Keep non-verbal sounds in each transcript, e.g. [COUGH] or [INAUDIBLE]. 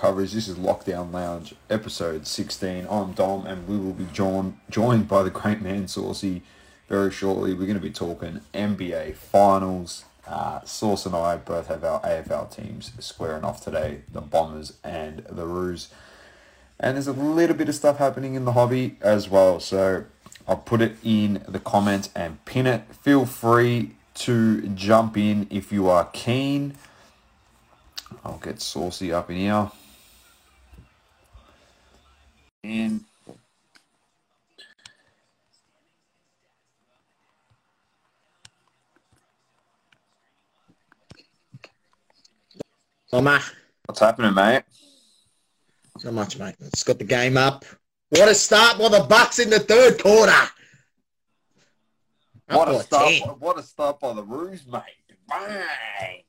Coverage. This is Lockdown Lounge, episode 16. I'm Dom, and we will be joined joined by the great man Saucy very shortly. We're going to be talking NBA Finals. Uh, Sauce and I both have our AFL teams squaring off today, the Bombers and the Roos. And there's a little bit of stuff happening in the hobby as well, so I'll put it in the comments and pin it. Feel free to jump in if you are keen. I'll get saucy up in here. And Summer. what's happening, mate? So much, mate. It's got the game up. What a start by the Bucks in the third quarter. What a start! 10. What a start by the Roos, mate! Bang!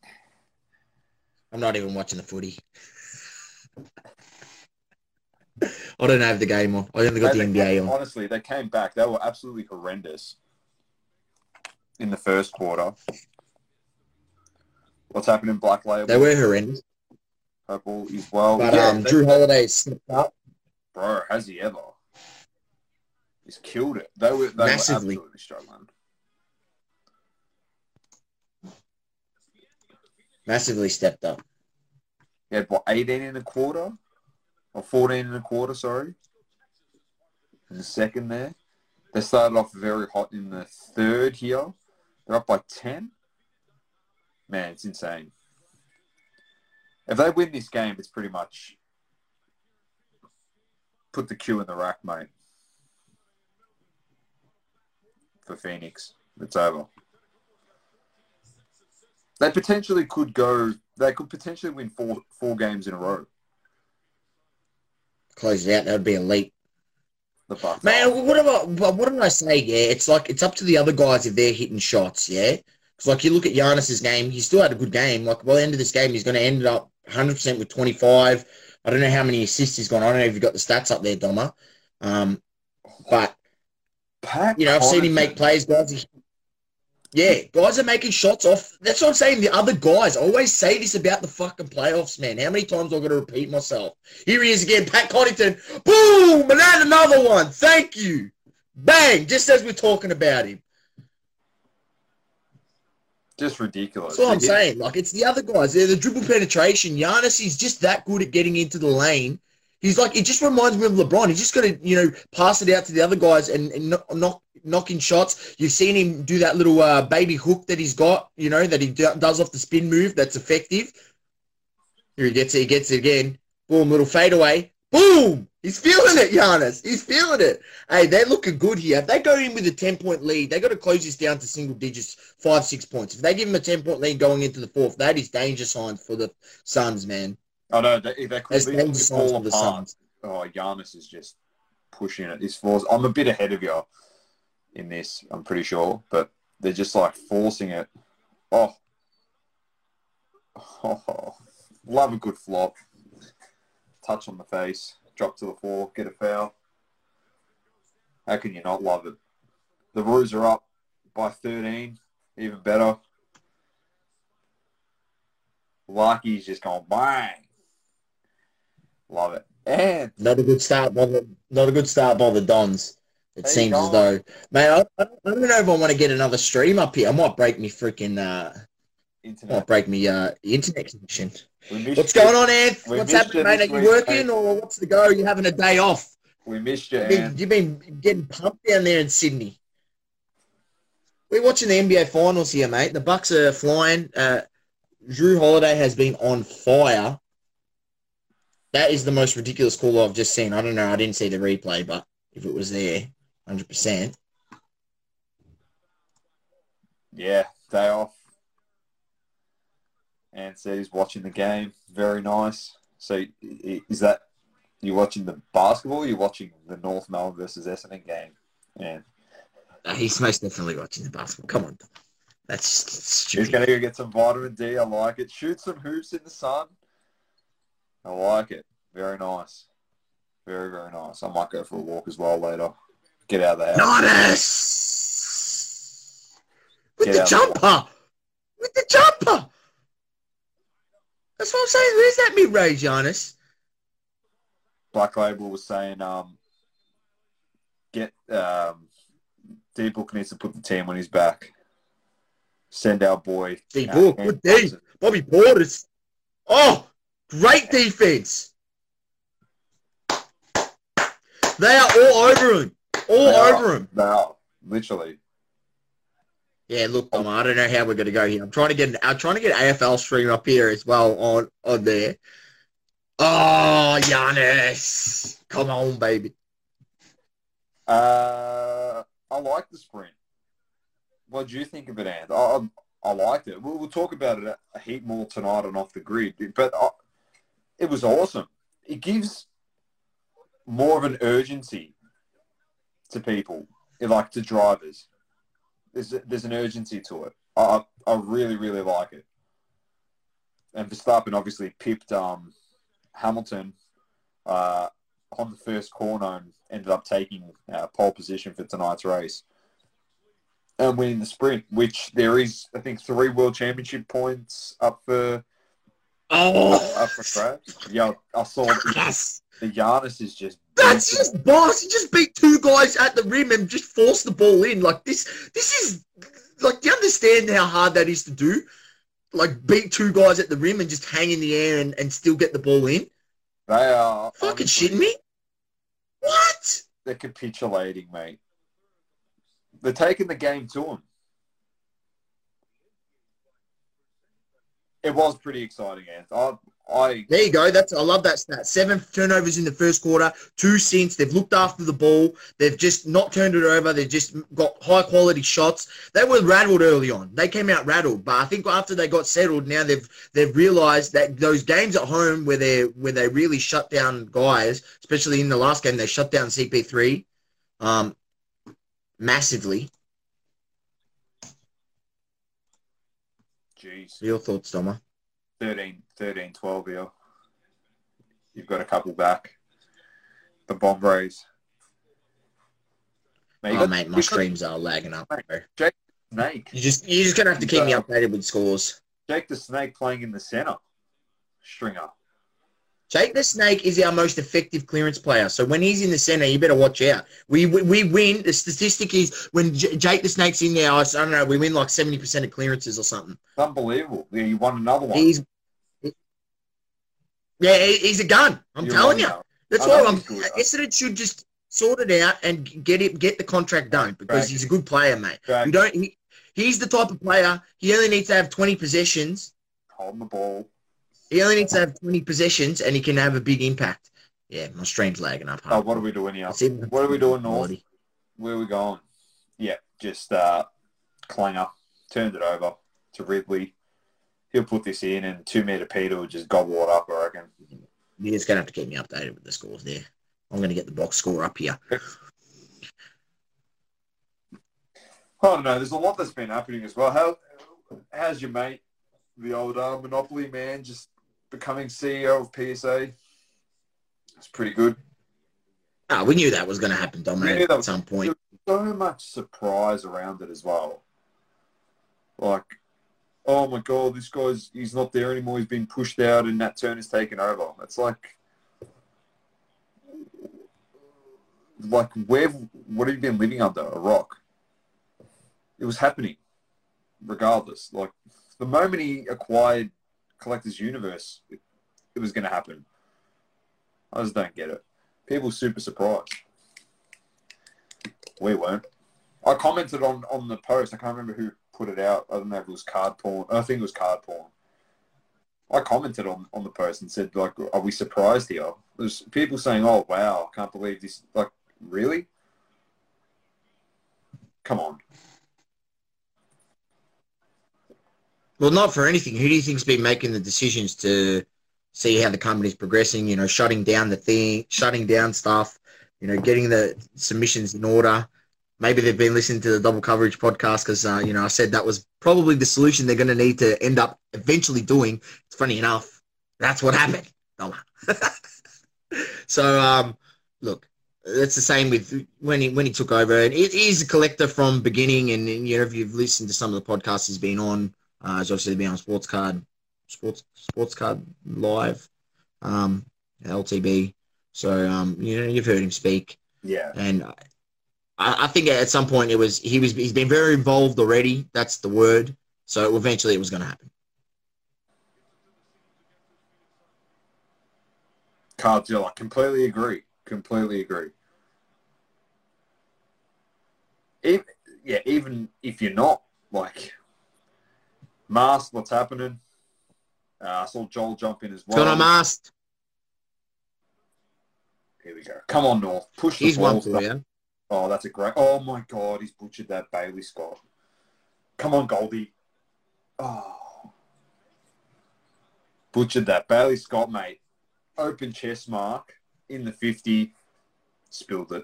I'm not even watching the footy. I don't have the game on. I only got the They- NBA on. Honestly, they came back. They were absolutely horrendous in the first quarter. What's happening, Black Label? They were horrendous. Purple as well. But Yeah, um, Jrue Holiday stepped up. bro, has he ever? He's killed it. They were they Massively. were absolutely struggling. Massively stepped up. Had what, eighteen and a quarter? Or fourteen and a quarter, sorry. In the second there. They started off very hot in the third here. They're up by ten. Man, it's insane. If they win this game, it's pretty much put the Q in the rack, mate. For Phoenix. It's over. They potentially could go they could potentially win four four games in a row. Close it out. That would be elite. Man, what about what what did I say? Yeah, it's like it's up to the other guys if they're hitting shots. Yeah, because like you look at Giannis's game, he still had a good game. Like by the end of this game, he's going to end up 100 percent with 25. I don't know how many assists he's gone. I don't know if you've got the stats up there, Doma. Um, but Pat you know, I've seen him make plays, guys. Yeah, guys are making shots off. That's what I'm saying. The other guys I always say this about the fucking playoffs, man. How many times I've got to repeat myself? Here he is again, Pat Connaughton. Boom! And then another one. Thank you. Bang! Just as we're talking about him. Just ridiculous. That's what I'm saying. Like, it's the other guys. They're the dribble penetration. Giannis is just that good at getting into the lane. He's like, it just reminds me of LeBron. He's just got to, you know, pass it out to the other guys and, and knock, knocking shots. You've seen him do that little uh, baby hook that he's got, you know, that he do, does off the spin move. That's effective. Here he gets it. He gets it again. Boom, little fadeaway. Boom! He's feeling it, Giannis. He's feeling it. Hey, they're looking good here. If they go in with a 10-point lead, they got to close this down to single digits, five, six points. If they give him a 10-point lead going into the fourth, that is danger signs for the Suns, man. Oh, no, they, they could That's literally danger signs fall for the apart. Suns. Oh, Giannis is just pushing it. This falls. I'm a bit ahead of you in this. I'm pretty sure, but they're just like forcing it. Oh, [LAUGHS] oh, love a good flop. Touch on the face, drop to the floor, get a foul. How can you not love it? The Roos are up by 13, even better. Lucky's just gone bang. Love it. And Not a good start by the not a good start by the Dons. It There seems as though, man. I, I don't know if I want to get another stream up here. I might break me freaking uh, internet. might break me uh internet connection. What's you. going on, Anth? We What's happening, you mate? Are you week, working mate. or what's the go? Are you having a day off? We missed you, You've been, you've been getting pumped down there in Sydney. We're watching the NBA finals here, mate. The Bucks are flying. Uh, Jrue Holiday has been on fire. That is the most ridiculous call I've just seen. I don't know. I didn't see the replay, but if it was there, hundred percent. yeah, day off. And said he's watching the game. Very nice. So is that you watching the basketball? Or you watching the North Melbourne versus Essendon game? And Uh, he's most definitely watching the basketball. Come on, that's he's stupid. going to go get some vitamin D. I like it. Shoot some hoops in the sun. I like it. Very nice. Very very nice. I might go for a walk as well later. Get out of the house. With Get the jumper, with the jumper. That's what I'm saying. Where's that mid range, Giannis? Black Label was saying, um, get um, D Book needs to put the team on his back. Send our boy. D Book, good D. Bobby Portis. Oh, great defense. They are all over him. All They are. over him. They are literally. Yeah, look, Dom, I don't know how we're going to go here. I'm trying to get an, I'm trying to get AFL stream up here as well on on there. Oh, Giannis, come on, baby. Uh, I like the sprint. What do you think of it, Ant? I, I, I liked it. We'll, we'll talk about it a, a heap more tonight on off the grid, but I, it was awesome. It gives more of an urgency to people, like to drivers. There's there's an urgency to it. I I really really like it. And Verstappen obviously pipped um, Hamilton uh, on the first corner and ended up taking uh, pole position for tonight's race and winning the sprint, which there is, I think, three world championship points up for Oh, for grabs. Yeah, I saw the, yes. the Giannis is just That's just boss. He just beat two guys at the rim and just forced the ball in. Like this, this is like. Do you understand how hard that is to do? Like beat two guys at the rim and just hang in the air and, and still get the ball in. they are Fucking honestly, shitting me. What? They're capitulating, mate. They're taking the game to them. It was pretty exciting, Ant. I, I There you go. That's I love that stat. Seven turnovers in the first quarter, two since. They've looked after the ball. They've just not turned it over. They've just got high quality shots. They were rattled early on. They came out rattled, but I think after they got settled, now they've they've realised that those games at home where they where they really shut down guys, especially in the last game, they shut down CP3, um, massively. Jeez. Your thoughts, Doma? 13, 13, 12 here. You've got a couple back. The Bomb Rays. Mate, Oh mate, my got streams are lagging up. Bro. Snake. You just you're just gonna have to keep me uh, updated with scores. Jake the Snake playing in the center. Stringer. Jake the Snake is our most effective clearance player. So when he's in the center, you better watch out. We we, we win. The statistic is when J- Jake the Snake's in there, I don't know, we win like 70% of clearances or something. It's unbelievable. Yeah, you won another one. He's yeah, he's a gun. I'm You telling you. that. That's why I'm. Essendon should just sort it out and get it, get the contract done because he's a good player, mate. You don't. He, he's the type of player. He only needs to have 20 possessions. holding the ball. He only needs to have 20 possessions, and he can have a big impact. Yeah, my stream's lagging up. Oh, what are we doing here? What are we doing, North? Where are we going? Yeah, just uh, Clanger turned it over to Ridley. He'll put this in, and two meter Peter will just gobble it up. I reckon. You're just gonna have to keep me updated with the scores there. I'm gonna get the box score up here. I don't know. There's a lot that's been happening as well. How how's your mate, the old uh, Monopoly man, just becoming CEO of PSA? It's pretty good. Ah, we knew that was gonna happen, Dominic, at some point. So much surprise around it as well. Like, oh my god, this guy's he's not there anymore. He's been pushed out, and Nat Turner's taken over. It's like, like where? What have you been living under a rock? It was happening, regardless. Like the moment he acquired Collectors Universe, it, it was going to happen. I just don't get it. People super surprised. We weren't. I commented on, on the post. I can't remember who put it out. I don't know if it was card porn. I think it was card porn. I commented on, on the post and said, like, are we surprised here? There's people saying, oh, wow, I can't believe this. Like, really? Come on. Well, not for anything. Who do you think's been making the decisions to see how the company's progressing? You know, shutting down the thing, shutting down stuff. You know, getting the submissions in order. Maybe they've been listening to the double coverage podcast because uh, you know I said that was probably the solution they're going to need to end up eventually doing. It's funny enough, that's what happened. [LAUGHS] so, um, look, it's the same with when he when he took over, and is a collector from beginning. And, and you know, if you've listened to some of the podcasts he's been on, uh, he's obviously been on Sports Card, sports sports card live, um, LTB. So um, you know you've heard him speak, Yeah. and I, I think at some point it was he was he's been very involved already. That's the word. So eventually it was going to happen. Carl I completely agree. Completely agree. Even, yeah, even if you're not like masked, what's happening? Uh, I saw Joel jump in as well. Got unmasked. Here we go. Come on, North. Push the He's ball. one for you. Oh, that's a great. Oh my God, he's butchered that Bailey Scott. Come on, Goldie. Oh, butchered that Bailey Scott, mate. Open chest mark in the fifty. Spilled it.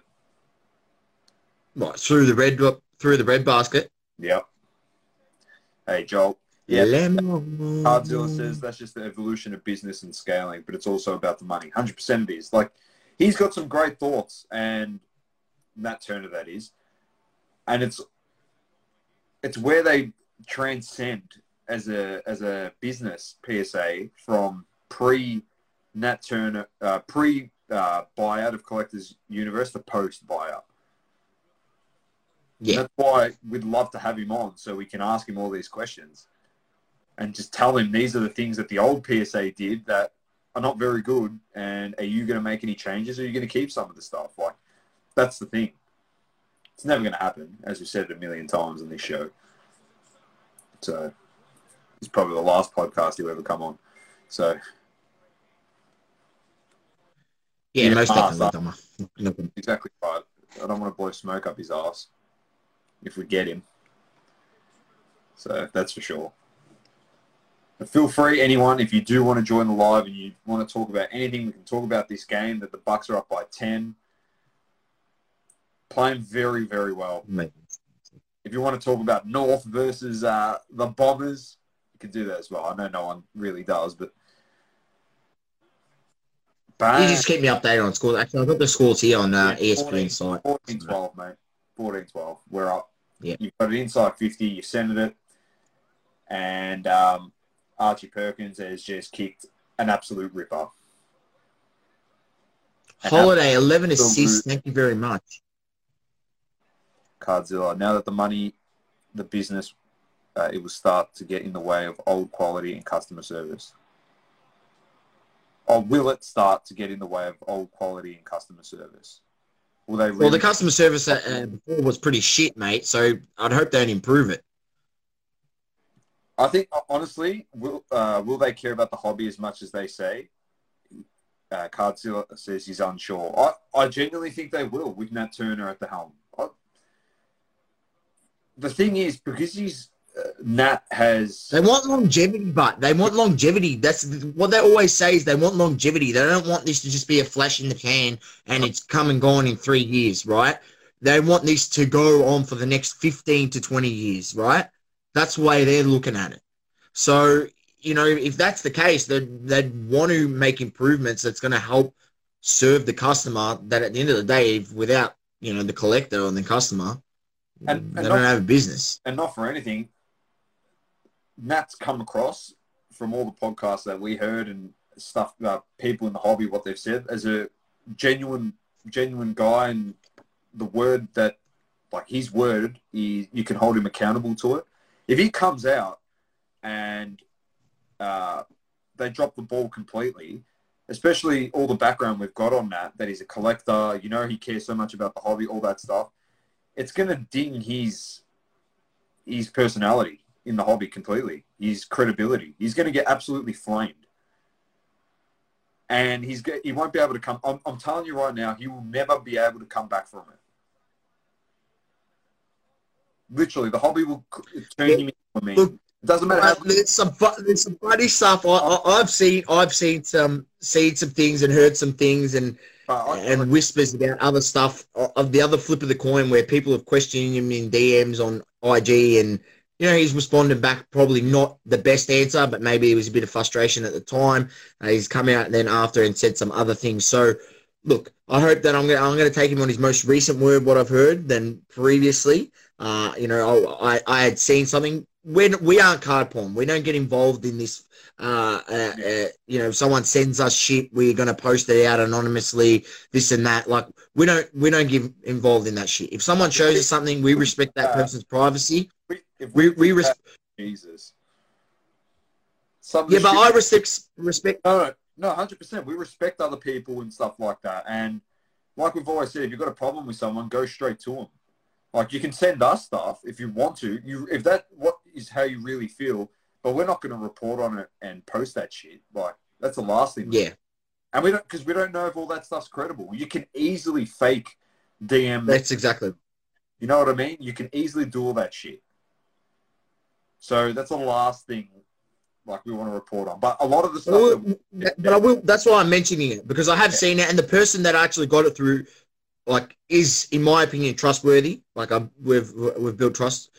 Right through the red through the red basket. Yep. Hey, Joel. Yeah. Lemon. Cardzilla says that's just the evolution of business and scaling, but it's also about the money. 100% of it is. Like, he's got some great thoughts, and Nat Turner, that is. And it's it's where they transcend as a as a business PSA from pre Nat Turner uh, pre uh, buyout of Collectors Universe to post buyout. Yeah. That's why we'd love to have him on so we can ask him all these questions and just tell him these are the things that the old PSA did that are not very good. And are you going to make any changes or are you going to keep some of the stuff? Like, that's the thing. It's never going to happen, as we've said a million times on this show. So, it's probably the last podcast he'll ever come on. So, Yeah, most definitely, up. Exactly right. I don't want to blow smoke up his ass if we get him. So that's for sure. But feel free, anyone, if you do want to join the live and you want to talk about anything, we can talk about this game that the Bucks are up by ten, playing very, very well. If you want to talk about North versus uh, the Bombers, you can do that as well. I know no one really does, but You just keep me updated on scores. Actually, I've got the scores here on uh, Yeah, ESPN site. 14 12, mate. 14 12. We're up. Yeah. You've got it inside 50. You've centered it. And um, Archie Perkins has just kicked an absolute ripper. Holiday, 11 Absolute- assists. Thank you very much. Cardzilla. Now that the money, the business, uh, it will start to get in the way of old quality and customer service. Or will it start to get in the way of old quality and customer service? Will they really Well, the customer service uh, uh, before was pretty shit, mate. So I'd hope they don't improve it. I think honestly, will uh, will they care about the hobby as much as they say? Uh, Cardzilla says he's unsure. I, I genuinely think they will with Nat Turner at the helm. I, the thing is, because he's uh, Nat has They want longevity, but they want longevity. That's what they always say is they want longevity. They don't want this to just be a flash in the pan and it's come and gone in three years, right? They want this to go on for the next 15 to 20 years, right? That's the way they're looking at it. So, you know, if that's the case, they'd, they'd want to make improvements that's going to help serve the customer that at the end of the day, without, you know, the collector and the customer, And- and they don't have a business. and not for anything. Nat's come across from all the podcasts that we heard and stuff about people in the hobby, what they've said, as a genuine, genuine guy, and the word that, like his word, is you can hold him accountable to it. If he comes out and uh, they drop the ball completely, especially all the background we've got on that, that he's a collector, you know, he cares so much about the hobby, all that stuff. It's going to ding his his personality in the hobby completely, his credibility. He's going to get absolutely flamed. And he's he won't be able to come. I'm, I'm telling you right now, he will never be able to come back from it. Literally, the hobby will turn him into meme. Look, It doesn't matter Uh, there's some there's some funny stuff. I, I, I've seen I've seen some seen some things and heard some things and uh, I- and whispers about other stuff of the other flip of the coin where people have questioned him in DMs on IG and you know he's responded back probably not the best answer but maybe it was a bit of frustration at the time. Uh, he's come out then after and said some other things. So look, I hope that I'm gonna I'm gonna take him on his most recent word what I've heard than previously. Uh, you know I I had seen something we're, we aren't card porn. We don't get involved in this. Uh, uh, uh, you know, if someone sends us shit, we're gonna post it out anonymously. This and that. Like we don't we don't get involved in that shit. If someone shows us something, we respect that person's privacy. We, if We we res- Jesus. Some yeah, but I respect respect. No, no, hundred percent. We respect other people and stuff like that. And like we've always said, if you've got a problem with someone, go straight to them. Like you can send us stuff if you want to. You if that what is how you really feel, but we're not going to report on it and post that shit. Like that's the last thing. Yeah, And we don't because we don't know if all that stuff's credible. You can easily fake DM. that's exactly. You know what I mean? You can easily do all that shit. So that's the last thing like we want to report on. But a lot of the stuff Well, that but I will. That's why I'm mentioning it because I have seen it, and the person that actually got it through, like, is in my opinion trustworthy. Like, I we've we've built trust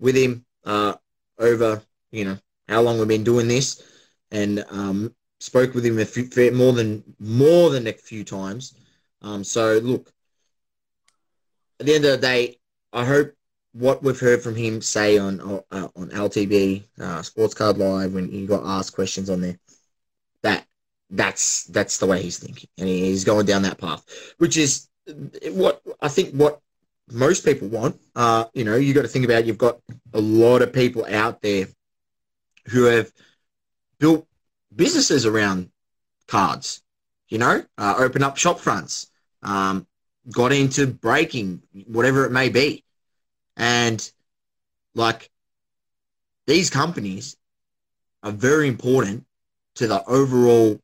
with him uh, over you know how long we've been doing this, and um, spoke with him a few more than more than a few times. Um, so look, at the end of the day, I hope what we've heard from him say on uh, on LTB uh, Sports Card Live when he got asked questions on there, that that's that's the way he's thinking, and he's going down that path, which is what I think what most people want. Uh, you know, you got to think about you've got a lot of people out there who have built businesses around cards. You know, uh, open up shop fronts, um, got into breaking, whatever it may be. And like these companies are very important to the overall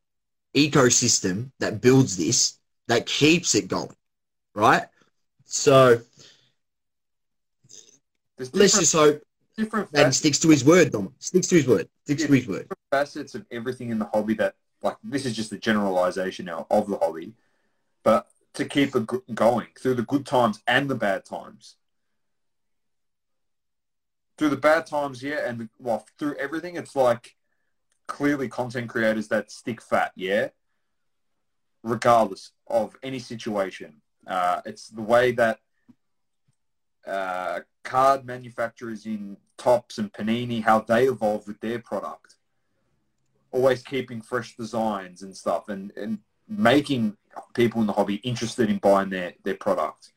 ecosystem that builds this, that keeps it going, right? So there's let's just hope different facets, sticks to his word, Dom. Sticks to his word. Sticks to his word. facets of everything in the hobby that like this is just a generalization now of the hobby, but to keep it going through the good times and the bad times. Through the bad times, yeah, and the, well, through everything, it's like clearly content creators that stick fat, yeah, regardless of any situation. Uh, it's the way that uh, card manufacturers in Topps and Panini, how they evolve with their product. Always keeping fresh designs and stuff and, and making people in the hobby interested in buying their, their product.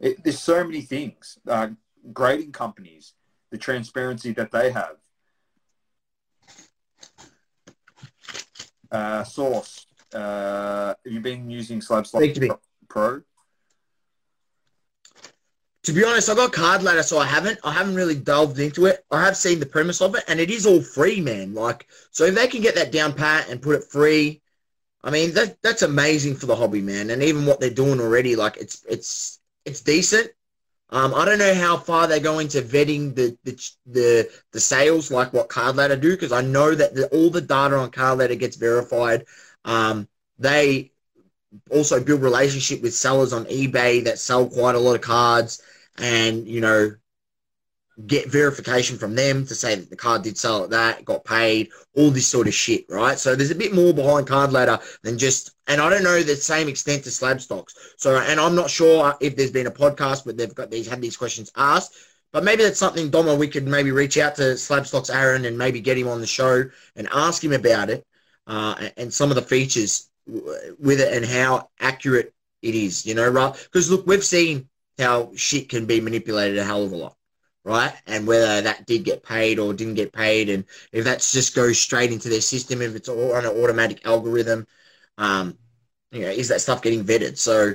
It, there's so many things. Uh, grading companies, the transparency that they have. Uh, Source, uh, have you been using Slab Speak to me. Slot Pro? To be honest, I got card ladder, so I haven't. I haven't really delved into it. I have seen the premise of it, and it is all free, man. Like, so if they can get that down pat and put it free, I mean that that's amazing for the hobby, man. And even what they're doing already, like it's it's it's decent. Um, I don't know how far they're going to vetting the the the, the sales, like what Card Ladder do, because I know that the, all the data on Card Ladder gets verified. Um, they also build relationship with sellers on eBay that sell quite a lot of cards and you know get verification from them to say that the card did sell at that got paid all this sort of shit right? So there's a bit more behind card ladder than just and i don't know the same extent to Slabstox. So and i'm not sure if there's been a podcast but they've got these had these questions asked but maybe that's something Doma we could maybe reach out to Slabstox aaron and maybe get him on the show and ask him about it uh, and- and some of the features with it and how accurate it is you know right? Because look we've seen how shit can be manipulated a hell of a lot, right? And whether that did get paid or didn't get paid, and if that's just goes straight into their system, if it's all on an automatic algorithm, um, you know, is that stuff getting vetted? So,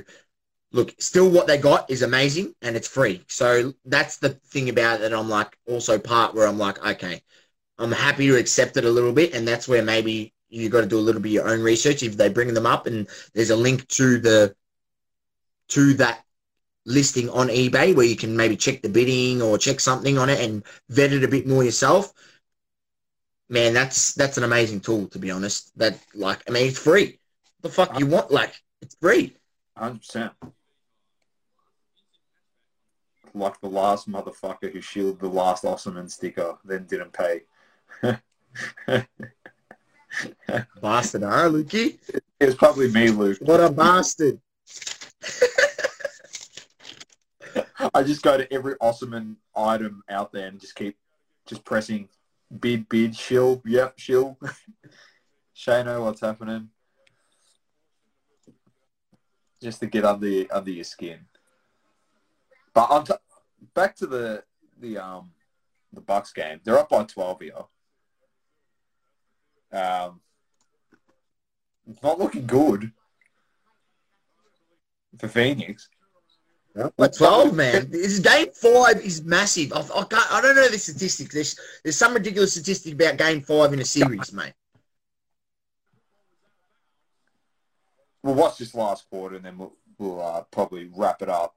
look, still what they got is amazing and it's free. So that's the thing about it. I'm like also part where I'm like, okay, I'm happy to accept it a little bit, and that's where maybe you got to do a little bit of your own research if they bring them up and there's a link to the to that listing on eBay where you can maybe check the bidding or check something on it and vet it a bit more yourself. Man, that's that's an amazing tool to be honest. That like I mean it's free. the fuck you uh, want? Like it's free. Hundred percent. Like the last motherfucker who shielded the last Osman sticker, then didn't pay. [LAUGHS] Bastard, huh, Lukey? It was probably me, Luke. What a bastard. [LAUGHS] I just go to every Osman item out there and just keep just pressing bid, bid, shill. Yep, shill. [LAUGHS] Shano, what's happening? Just to get under under your skin. But on t- back to the the um the Bucks game. They're up by twelve here. Um, it's not looking good for Phoenix. But 12, man. This game five is massive. I, I, can't, I don't know the statistics. There's, there's some ridiculous statistic about game five in a series, mate. We'll watch this last quarter and then we'll, we'll uh, probably wrap it up.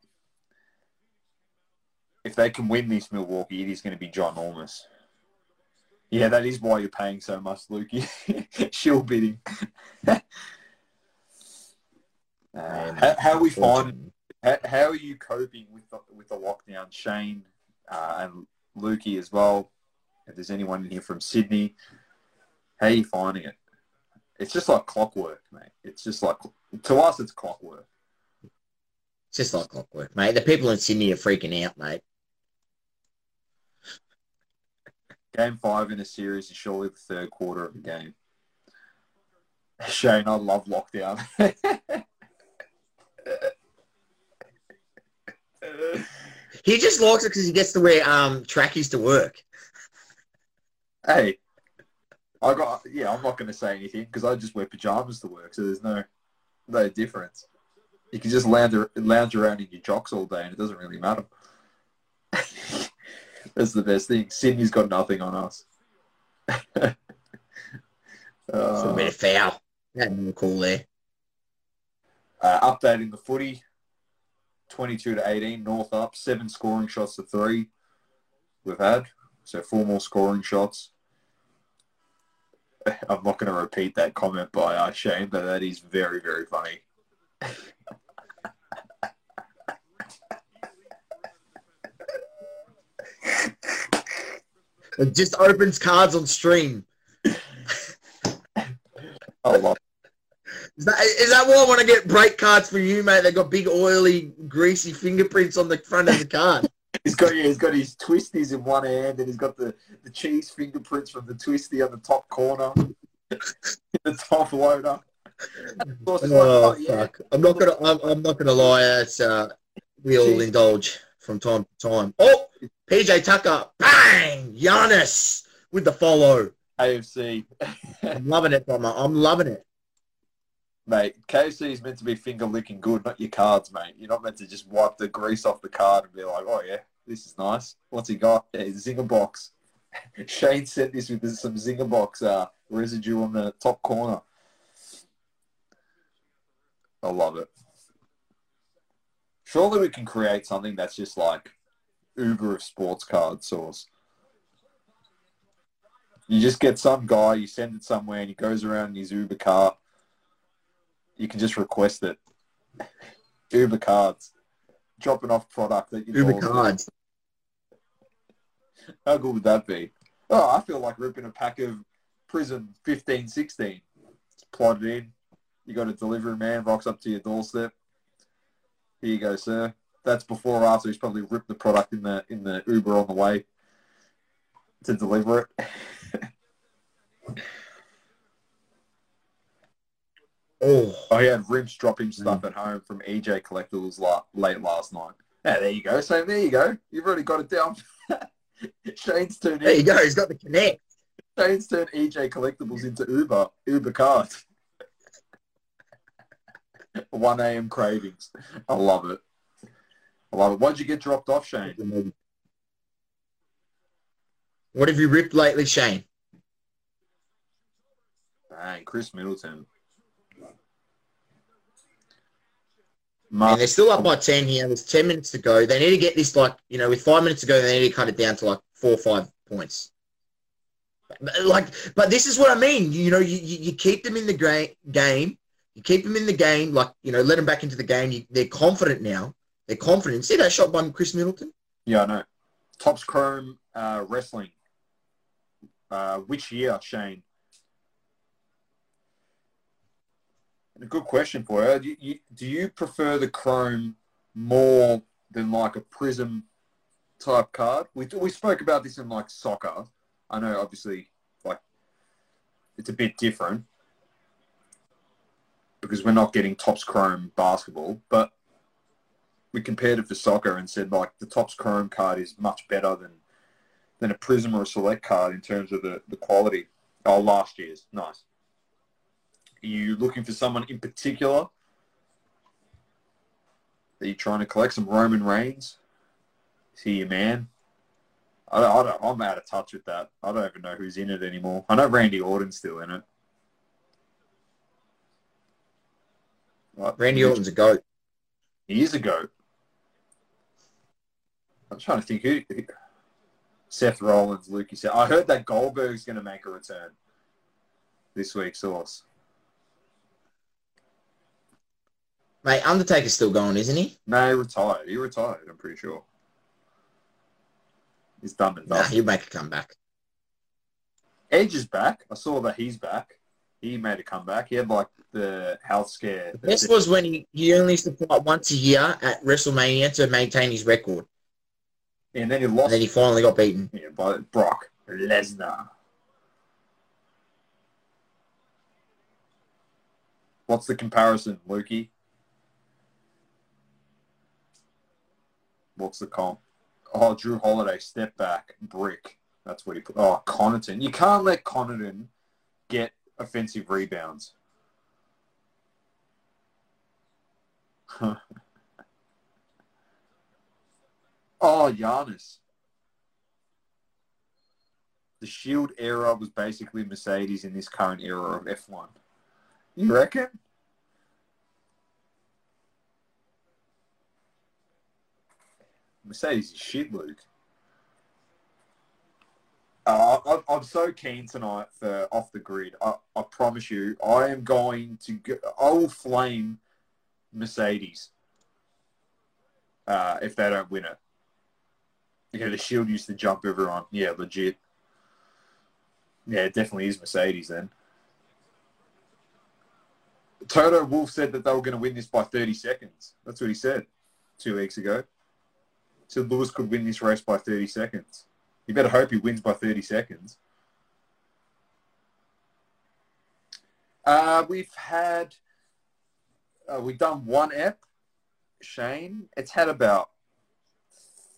If they can win this Milwaukee, it is going to be John ginormous. Yeah, that is why you're paying so much, Lukey. Shill bidding. uh, how, how are we finding? How, how, are you coping with the, with the lockdown, Shane uh, and Lukey as well? If there's anyone in here from Sydney, how are you finding it? It's just like clockwork, mate. It's just like to us, it's clockwork. It's just like clockwork, mate. The people in Sydney are freaking out, mate. Game five in a series is surely the third quarter of the game. [LAUGHS] Shane, I love lockdown. [LAUGHS] he just likes it because he gets to wear um, trackies to work. Hey, I got yeah. I'm not going to say anything because I just wear pajamas to work, so there's no no difference. You can just lounge lounge around in your jocks all day, and it doesn't really matter. [LAUGHS] That's the best thing. Sydney's got nothing on us. [LAUGHS] uh, a bit of foul. Had no call there. Uh, updating the footy. 22 to 18, North up, seven scoring shots to three we've had. So four more scoring shots. [LAUGHS] I'm not going to repeat that comment by uh, Shane, but that is very, very funny. it just opens cards on stream. I love is that, is that why I want to get break cards for you, mate? They've got big, oily, greasy fingerprints on the front of the card. [LAUGHS] he's got yeah, he's got his twisties in one hand, and he's got the, the cheese fingerprints from the twisty on the top corner, [LAUGHS] the top loader. Oh, like, oh yeah. fuck! I'm not gonna. I'm, I'm not gonna lie. It's uh, we all Jeez. indulge from time to time. Oh, PJ Tucker, bang! Giannis with the follow. AFC. [LAUGHS] I'm loving it, Bomber. I'm loving it. Mate, KFC is meant to be finger licking good, not your cards, mate. You're not meant to just wipe the grease off the card and be like, oh yeah, this is nice. What's he got? Yeah, Zinger box. [LAUGHS] Shane sent this with some Zinger box uh, residue on the top corner. I love it. Surely we can create something that's just like Uber of sports card source. You just get some guy, you send it somewhere, and he goes around in his Uber car you can just request it. Uber cards, dropping off product that you Uber cards. How good would that be? Oh, I feel like ripping a pack of Prizm 15, 16. Plot it in. You got a delivery man rocks up to your doorstep. Here you go, sir. That's before or after he's probably ripped the product in the in the Uber on the way to deliver it. [LAUGHS] Oh, I had ribs dropping stuff mm. at home from EJ Collectibles la- late last night. Yeah, there you go. So there you go. You've already got it down. [LAUGHS] Shane's turned. There you go. He's got the connect. Shane's turned EJ Collectibles into Uber. Uber cards. [LAUGHS] 1 a.m. cravings. I love it. I love it. Why'd you get dropped off, Shane? What have you ripped lately, Shane? Dang, Khris Middleton. And they're still up by 10 here. There's 10 minutes to go. They need to get this, like, you know, with five minutes to go, they need to cut it down to like four or five points. Like, but this is what I mean. You know, you, you keep them in the gra- game. You keep them in the game, like, you know, let them back into the game. You, they're confident now. They're confident. See that shot by Khris Middleton? Yeah, I know. Topps Chrome uh, Wrestling. Uh, which year, Shane? Good question for you. Do you, do you prefer the chrome more than like a prizm type card. We we spoke about this in like soccer. I know, obviously, like it's a bit different because we're not getting topps chrome basketball, but we compared it for soccer and said like the topps chrome card is much better than than a prism or a select card in terms of the, the quality. Oh, last year's nice. Are you looking for someone in particular? Are you trying to collect some Roman Reigns? Is he your man? I don't, I don't, I'm out of touch with that. I don't even know who's in it anymore. I know Randy Orton's still in it. Like, Randy Orton's a goat. He is a goat. I'm trying to think who. who Seth Rollins, Lukey said. I heard that Goldberg's going to make a return this week, Source. Mate, Undertaker's still going, isn't he? No, he retired. He retired, I'm pretty sure. He's done and Nah, he'll make a comeback. Edge is back. I saw that he's back. He made a comeback. He had like the health scare. This was when he, he only used to fight once a year at WrestleMania to maintain his record. and then he And lost then he finally got beaten. yeah, by Brock Lesnar. What's the comparison, Lukey? What's the comp? Oh, Jrue Holiday, step back, brick. That's what he put. Oh, Connaughton. You can't let Connaughton get offensive rebounds. [LAUGHS] oh, Giannis. The Shield era was basically Mercedes in this current era of F1. You reckon? Mercedes is shit, Luke. Uh, I, I'm so keen tonight for off the grid. I, I promise you, I am going to. Go, I will flame Mercedes uh, if they don't win it. Yeah, the Shield used to jump everyone. Yeah, legit. Yeah, it definitely is Mercedes then. Toto Wolff said that they were going to win this by 30 seconds. That's what he said two weeks ago. Said Lewis could win this race by 30 seconds. You better hope he wins by 30 seconds. Uh, we've had, uh, we've done one ep, Shane. It's had about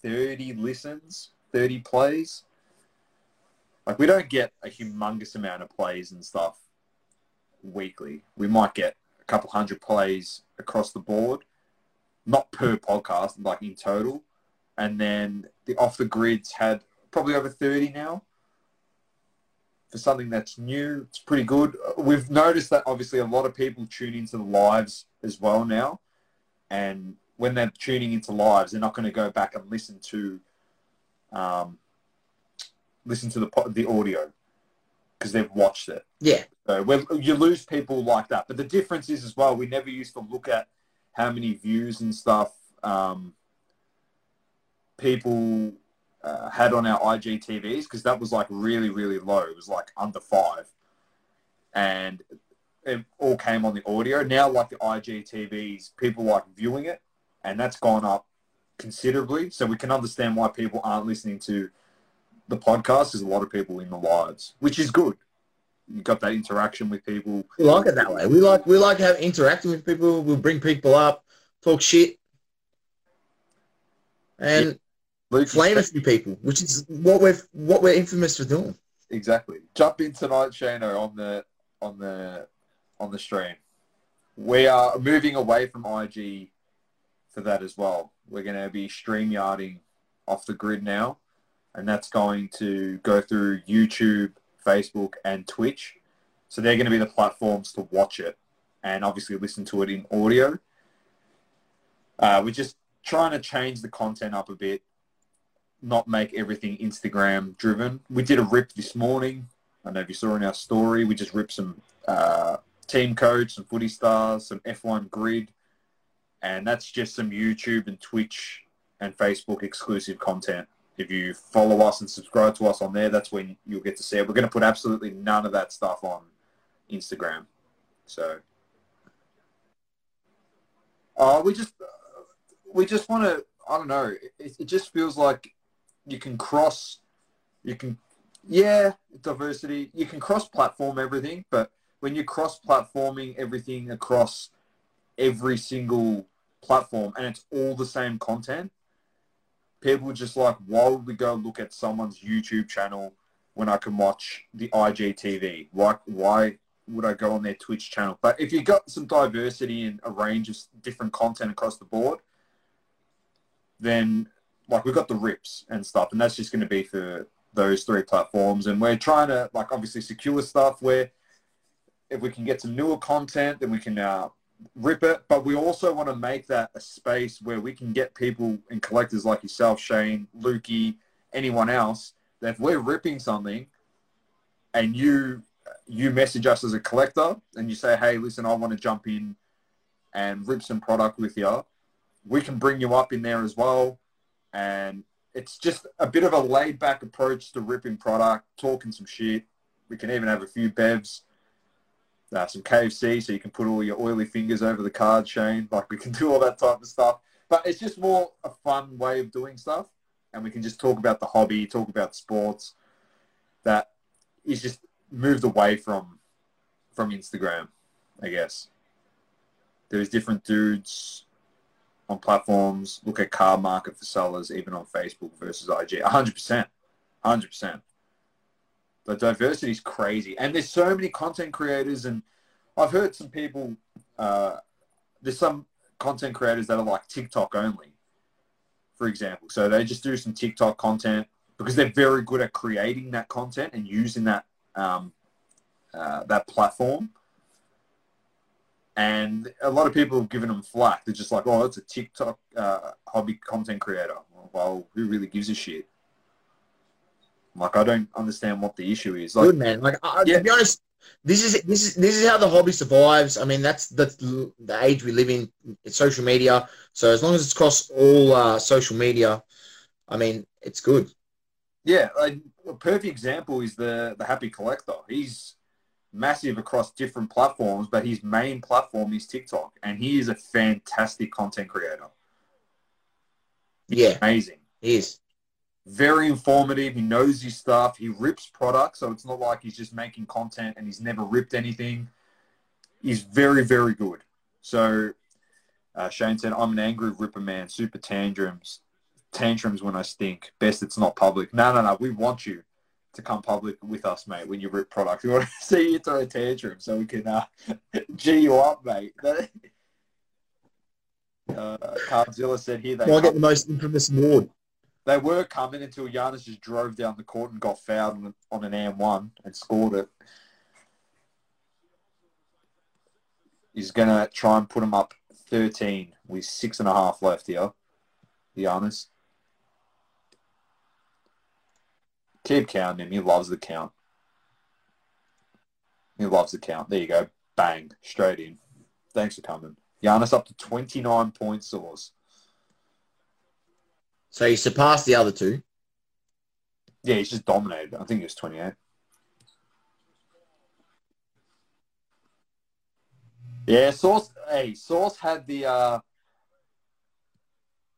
30 listens, 30 plays. Like, we don't get a humongous amount of plays and stuff weekly. We might get a couple hundred plays across the board, not per podcast, like in total. And then the off the grids had probably over 30 now. For something that's new, it's pretty good. We've noticed that obviously a lot of people tune into the lives as well now. And when they're tuning into lives, they're not going to go back and listen to um, listen to the the audio because they've watched it. Yeah. So you lose people like that. But the difference is as well, we never used to look at how many views and stuff um, people uh, had on our IGTVs because that was like really, really low. It was like under five. And it all came on the audio. Now, like the IGTVs, people like viewing it, and that's gone up considerably. So we can understand why people aren't listening to the podcast. There's a lot of people in the lives, which is good. You got that interaction with people. We like it that way. We like we like have interacting with people. We'll bring people up, talk shit, and Luke, flame a few people, which is what we're what we're infamous for doing. Exactly. Jump in tonight, Shano, on the on the on the stream. We are moving away from IG for that as well. We're going to be stream yarding off the grid now, and that's going to go through YouTube, Facebook, and Twitch. So they're going to be the platforms to watch it and obviously listen to it in audio. Uh, we're just trying to change the content up a bit not make everything Instagram driven. We did a rip this morning. I don't know if you saw in our story. We just ripped some uh, team coach, some footy stars, some F1 grid, and that's just some YouTube and Twitch and Facebook exclusive content. If you follow us and subscribe to us on there, that's when you'll get to see it. We're going to put absolutely none of that stuff on Instagram. So, uh, we just we just want to. I don't know. It, it just feels like you can cross, you can, yeah, diversity. You can cross-platform everything, but when you're cross-platforming everything across every single platform and it's all the same content, people are just like, why would we go look at someone's YouTube channel when I can watch the IGTV? Why, why would I go on their Twitch channel? But if you've got some diversity and a range of different content across the board, then like we've got the rips and stuff, and that's just going to be for those three platforms. And we're trying to like obviously secure stuff where if we can get some newer content, then we can uh, rip it. But we also want to make that a space where we can get people and collectors like yourself, Shane, Lukey, anyone else, that if we're ripping something and you you message us as a collector and you say, hey, listen, I want to jump in and rip some product with you, we can bring you up in there as well. And it's just a bit of a laid back approach to ripping product, talking some shit. We can even have a few bevs, uh, some KFC, so you can put all your oily fingers over the card, Shane. Like we can do all that type of stuff. But it's just more a fun way of doing stuff. And we can just talk about the hobby, talk about sports. That is just moved away from from Instagram, I guess. There's different dudes on platforms. Look at car market for sellers, even on Facebook versus IG. 100%. 100%. The diversity is crazy. And there's so many content creators. And I've heard some people, uh, there's some content creators that are like TikTok only, for example. So they just do some TikTok content because they're very good at creating that content and using that um, uh, that platform. And a lot of people have given them flack. They're just like, oh, it's a TikTok uh, hobby content creator. Well, who really gives a shit? Like, I don't understand what the issue is. Like, Good man. Like, I, yeah. to be honest, this is this is this is how the hobby survives. I mean, that's that's the age we live in. It's social media. So as long as it's across all uh, social media, I mean, it's good. Yeah, like, a perfect example is the the Happy Collector. He's massive across different platforms, but his main platform is TikTok, and he is a fantastic content creator. He's yeah, amazing. He is very informative. He knows his stuff. He rips products, so it's not like he's just making content and he's never ripped anything. He's very, very good. So uh, Shane said, "I'm an angry ripper man. Super tantrums, tantrums when I stink. Best it's not public. No, no, no. We want you." To come public with us, mate, when you rip product. We want to [LAUGHS] see you throw a tantrum so we can uh, [LAUGHS] G you up, mate. [LAUGHS] uh, Cardzilla said here they. Well, I get the most infamous award. They were coming until Giannis just drove down the court and got fouled on an AM1 and scored it. He's going to try and put him up 13 with six and a half left here, Giannis. Keep counting him. He loves the count. He loves the count. There you go. Bang. Straight in. Thanks for coming. Giannis up to 29 points source. So he surpassed the other two? Yeah, he's just dominated. I think he was 28. Yeah, Source. Hey, Source had the uh,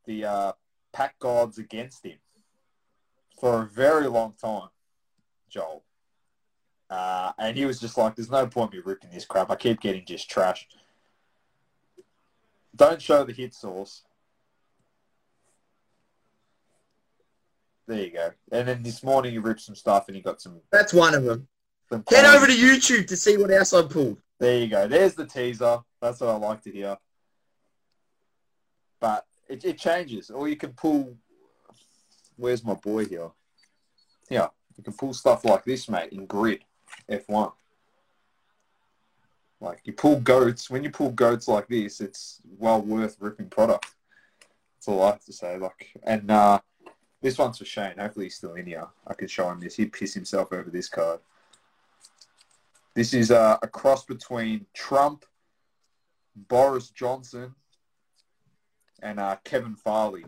the uh, pack gods against him for a very long time, Joel. Uh, and he was just like, there's no point me ripping this crap. I keep getting just trash. Don't show the hit source. There you go. And then this morning he ripped some stuff and he got some... That's one of them. Head over to YouTube to see what else I pulled. There you go. There's the teaser. That's what I like to hear. But it, it changes. Or you can pull where's my boy here? Yeah, you can pull stuff like this, mate, in grid F1. Like you pull goats, when you pull goats like this, it's well worth ripping product. That's all I have to say. Like, and uh, this one's for Shane. Hopefully he's still in here. I can show him this. He'd piss himself over this card. This is uh, a cross between Trump, Boris Johnson, and uh, Kevin Farley.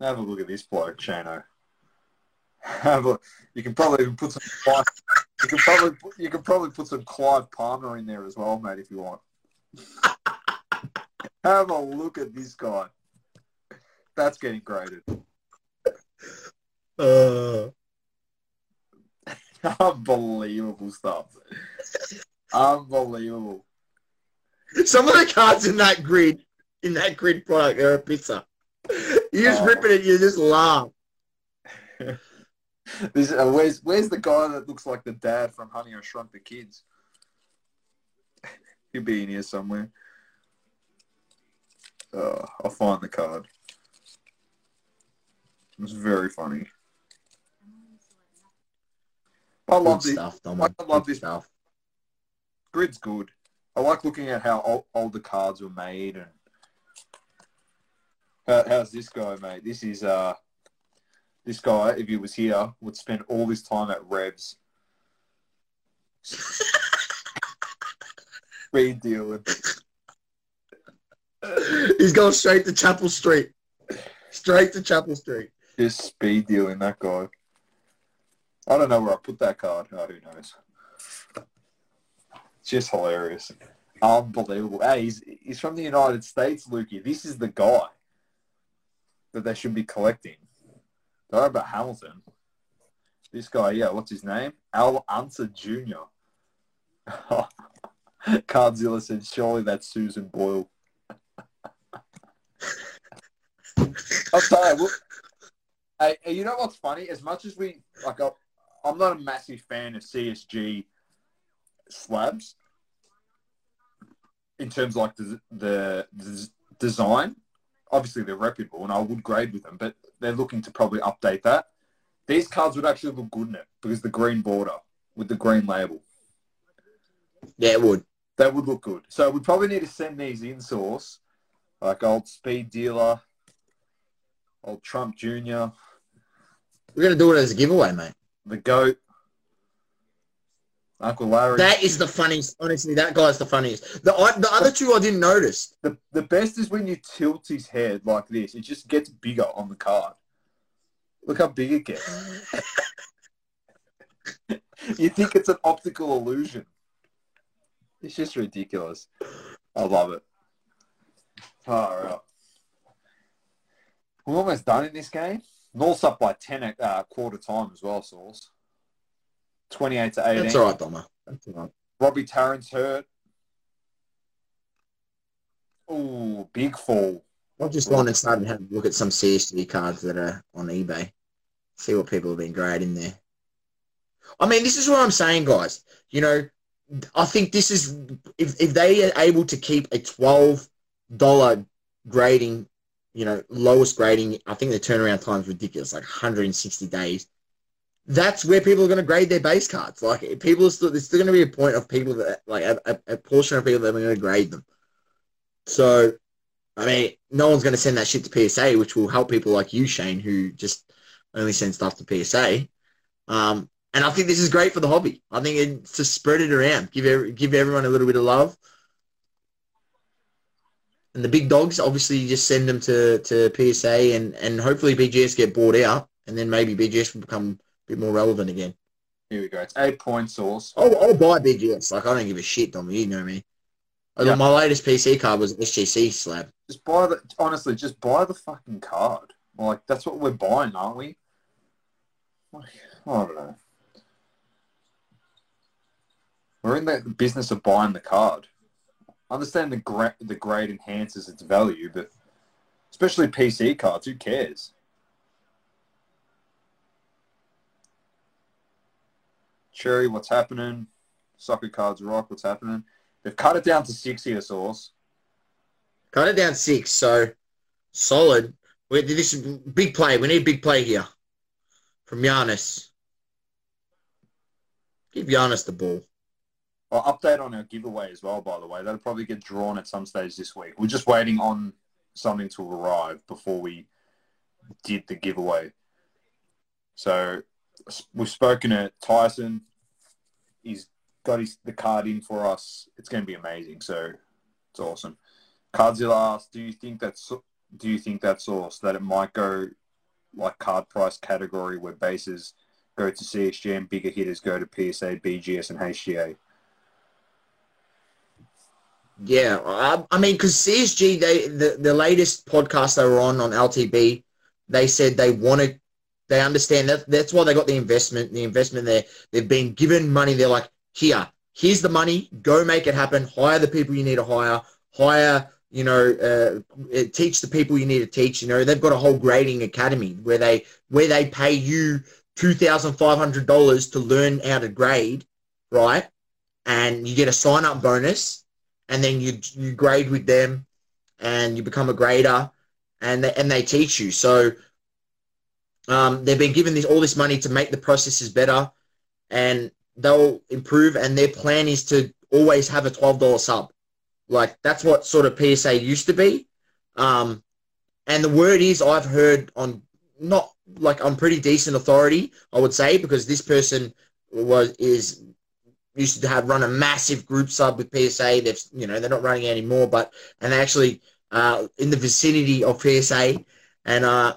Have a look at this bloke, Shano. Have a, you can probably even put some Clive, you can probably put, you can probably put some Clive Palmer in there as well, mate, if you want. [LAUGHS] Have a look at this guy. That's getting graded. Uh, [LAUGHS] Unbelievable stuff. Unbelievable. some of the cards in that grid, in that grid product, are a pizza. You just Oh. rip it and you just laugh. [LAUGHS] This, uh, where's where's the guy that looks like the dad from Honey I Shrunk the Kids? He'll be in here somewhere. Uh, I'll find the card. It was very funny. I love Good this. stuff, Dom. I love Good this. stuff. Grid's good. I like looking at how old, old the cards were made and how, how's this guy, mate? This is uh, this guy. If he was here, would spend all his time at Revs. Read dealing. He's going straight to Chapel Street. Straight to Chapel Street. Just speed dealing that guy. I don't know where I put that card. Oh, who knows? It's just hilarious. Unbelievable. Hey, he's, he's from the United States, Lukey. This is the guy that they should be collecting. Don't know about Hamilton. This guy, yeah, what's his name? Al Unser Jr. Cardzilla said, surely that's Susan Boyle. [LAUGHS] I'm sorry. Hey, hey, you know what's funny? As much as we like, I- I'm not a massive fan of CSG slabs in terms of like the, the, the design. Obviously, they're reputable, and I would grade with them, but they're looking to probably update that. These cards would actually look good in it because the green border with the green label Yeah, it would. that would look good. So we probably need to send these in source, like old Speed Dealer, old Trump Jr. We're going to do it as a giveaway, mate. the goat, Uncle Larry. That is the funniest. Honestly, that guy's the funniest. The, the other two I didn't notice. the the best is when you tilt his head like this; it just gets bigger on the card. Look how big it gets. [LAUGHS] you think it's an optical illusion. It's just ridiculous. I love it. All right. We're almost done in this game. North's up by 10 at uh, quarter time as well, Sauce. 28 to 18. That's all right, Doma. That's all right. Robbie Tarrant's hurt. Ooh, big fall. I've just gone and started having a look at some CSG cards that are on eBay. See what people have been grading there. I mean, this is what I'm saying, guys. You know, I think this is if if they are able to keep a twelve dollar grading, you know, lowest grading. I think the turnaround time is ridiculous, like 160 days. That's where people are going to grade their base cards. Like people are still there's still going to be a point of people that like a, a, portion of people that are going to grade them. So I mean, no one's going to send that shit to PSA, which will help people like you, Shane, who just only send stuff to PSA. Um, and I think this is great for the hobby. I think it's to spread it around, give every, give everyone a little bit of love. And the big dogs, obviously, you just send them to, to PSA, and, and hopefully BGS get bought out, and then maybe BGS will become bit more relevant again. Here we go. It's eight point source. I'll, I'll buy BGS. Like, I don't give a shit, Dom. You know me. Like, Yeah. My latest PC card was SGC slab. Just buy the honestly, just buy the fucking card. Like that's what we're buying, aren't we? Like, I don't know. We're in the business of buying the card. I understand the gra- the grade enhances its value, but especially PC cards, who cares? Cherry, what's happening? Soccer cards rock, what's happening? They've cut it down to six here, source. Cut it down six, so solid. We, this is big play. We need big play here from Giannis. Give Giannis the ball. Well, update on our giveaway as well, by the way. That'll probably get drawn at some stage this week. We're just waiting on something to arrive before we did the giveaway. So we've spoken to Tyson. He's got his the card in for us. It's going to be amazing. So it's awesome. Cardzilla asks, do you think that's do you think that's source that it might go like card price category where bases go to CSG and bigger hitters go to PSA, BGS, and HGA? Yeah, I, I mean, because CSG, they the, the latest podcast they were on on LTB, they said they wanted They understand that. That's why they got the investment. The investment there. They've been given money. They're like, here, here's the money. Go make it happen. Hire the people you need to hire. Hire, you know, uh, teach the people you need to teach. You know, they've got a whole grading academy where they where they pay you two thousand five hundred dollars to learn how to grade, right? And you get a sign up bonus, and then you you grade with them, and you become a grader, and they, and they teach you. So um, they've been given this all this money to make the processes better, and they'll improve. And their plan is to always have a twelve dollar sub. Like that's what sort of PSA used to be. Um, and the word is I've heard on not like on pretty decent authority, I would say, because this person was is used to have run a massive group sub with PSA. They've you know they're not running anymore, but and actually uh, in the vicinity of PSA, and uh,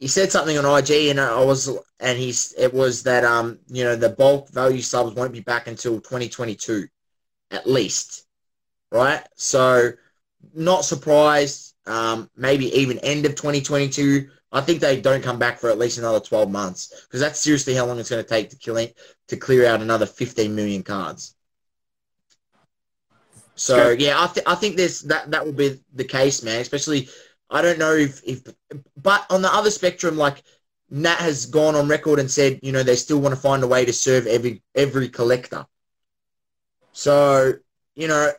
he said something on IG, and I was and he's it was that um you know the bulk value subs won't be back until 2022, at least, right? So not surprised. Um, maybe even end of 2022 I think they don't come back for at least another 12 months because that's seriously how long it's going to take to kill to clear out another 15 million cards. So yeah, I, th- I think there's that that will be the case, man. Especially, I don't know if, if but on the other spectrum, like Nat has gone on record and said, you know, they still want to find a way to serve every every collector. So you know,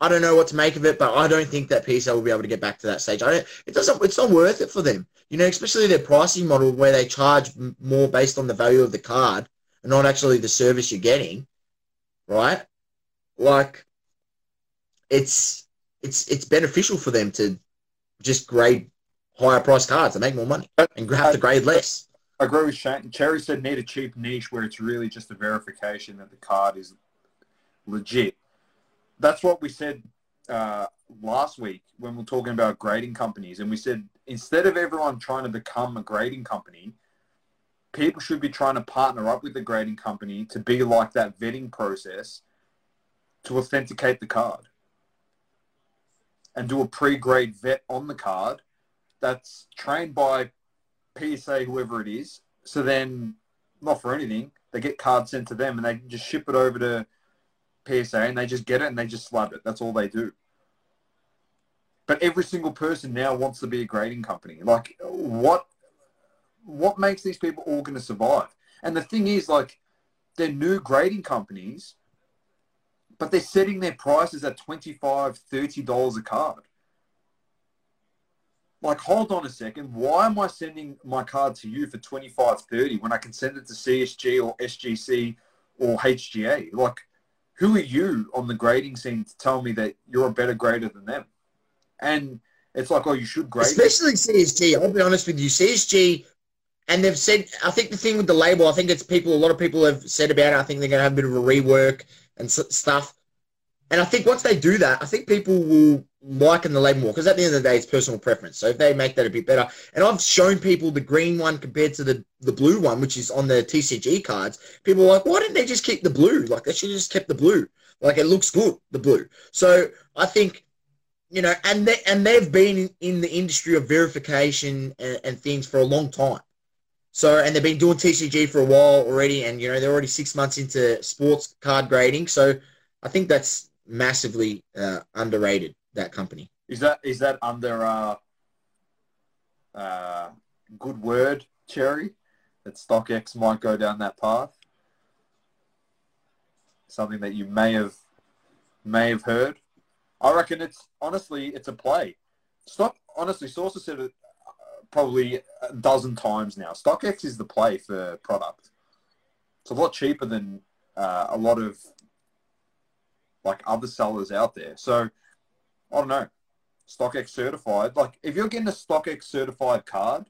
I don't know what to make of it, but I don't think that PSA will be able to get back to that stage. I don't, it doesn't. It's not worth it for them, you know. Especially their pricing model where they charge more based on the value of the card and not actually the service you're getting, right? Like, it's it's it's beneficial for them to just grade higher price cards to make more money and have to grade less. I agree with Shane. Cherry said need a cheap niche where it's really just a verification that the card is legit that's what we said uh, last week when we are talking about grading companies, and we said instead of everyone trying to become a grading company, people should be trying to partner up with the grading company to be like that vetting process to authenticate the card and do a pre-grade vet on the card that's trained by PSA, whoever it is. So then, not for anything, they get cards sent to them and they just ship it over to PSA and they just get it and they just slab it. That's all they do. But every single person now wants to be a grading company. Like, what what makes these people all going to survive? And the thing is, like, they're new grading companies, but they're setting their prices at $25, $30 a card. Like, hold on a second. Why am I sending my card to you for 25 30 when I can send it to CSG or SGC or HGA? Like, who are you on the grading scene to tell me that you're a better grader than them? And it's like, oh, you should grade. Especially CSG. I'll be honest with you. CSG, and they've said, I think the thing with the label, I think it's people, a lot of people have said about it. I think they're going to have a bit of a rework and stuff. And I think once they do that, I think people will liking the label more because at the end of the day, it's personal preference. So if they make that a bit better, and I've shown people the green one compared to the, the blue one, which is on the TCG cards, people are like, why didn't they just keep the blue? Like they should have just kept the blue. Like it looks good, the blue. So I think, you know, and they and they've been in, the industry of verification and, and things for a long time. So, and they've been doing TCG for a while already, and you know they're already six months into sports card grading. So, I think that's massively uh, underrated that company. Is that is that under uh, uh, good word, Cherry? That StockX might go down that path. Something that you may have may have heard. I reckon it's honestly it's a play. Stock honestly, sources said it probably a dozen times now. StockX is the play for product. It's a lot cheaper than uh, a lot of like other sellers out there. So I don't know, StockX certified. Like if you're getting a StockX certified card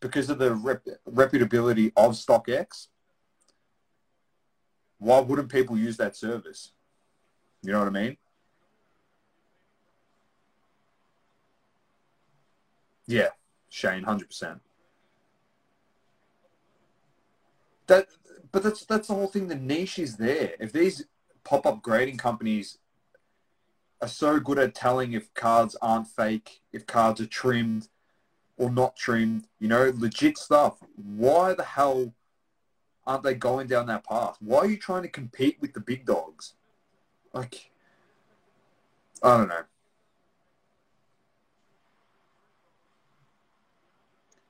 because of the rep- reputability of StockX, why wouldn't people use that service? You know what I mean? Yeah, Shane, hundred percent. That, but that's that's the whole thing. The niche is there. If these pop-up grading companies are so good at telling if cards aren't fake, if cards are trimmed, or not trimmed, you know, legit stuff. Why the hell aren't they going down that path? Why are you trying to compete with the big dogs? Like, I don't know.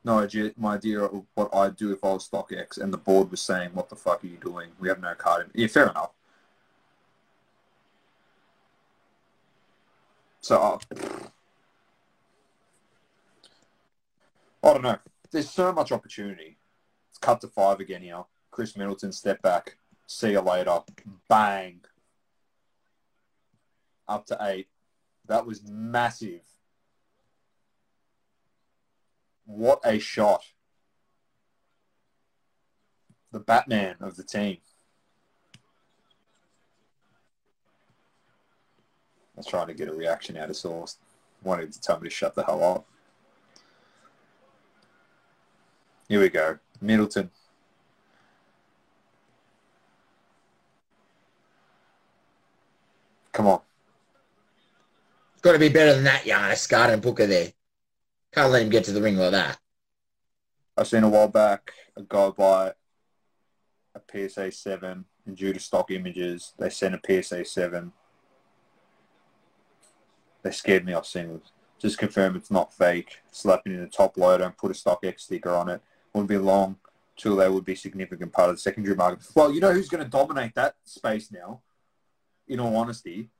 No idea, my idea of what I'd do if I was StockX and the board was saying, what the fuck are you doing? We have no card. In. Yeah, fair enough. So, uh, I don't know. There's so much opportunity. It's cut to five again here. Khris Middleton, step back. See you later. Bang. Up to eight. That was massive. What a shot. The Batman of the team. I was trying to get a reaction out of Source. Wanted to tell me to shut the hell up. Here we go. Middleton. Come on. Got to be better than that, Giannis. Guard and Booker there. Can't let him get to the ring like that. I've seen a while back a guy buy a PSA 7 and due to stock images, they sent a PSA 7. They scared me off seeing it. Just confirm it's not fake. Slap it in the top loader and put a StockX sticker on it. Wouldn't be long till they would be significant part of the secondary market. Well, you know who's going to dominate that space now, in all honesty,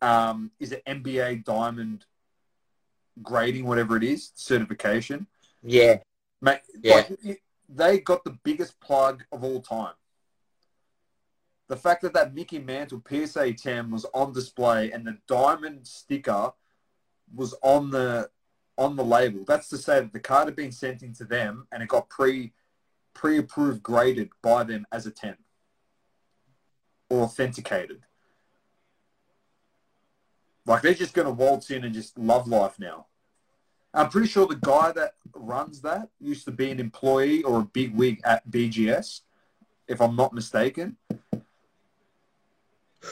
um, is it NBA Diamond grading, whatever it is, certification. Yeah. Mate, Yeah. like, they got the biggest plug of all time. The fact that that Mickey Mantle PSA 10 was on display and the diamond sticker was on the on the label. That's to say that the card had been sent into them and it got pre pre-approved graded by them as a 10 or authenticated. Like they're just going to waltz in and just love life now. I'm pretty sure the guy that runs that used to be an employee or a big wig at BGS, if I'm not mistaken.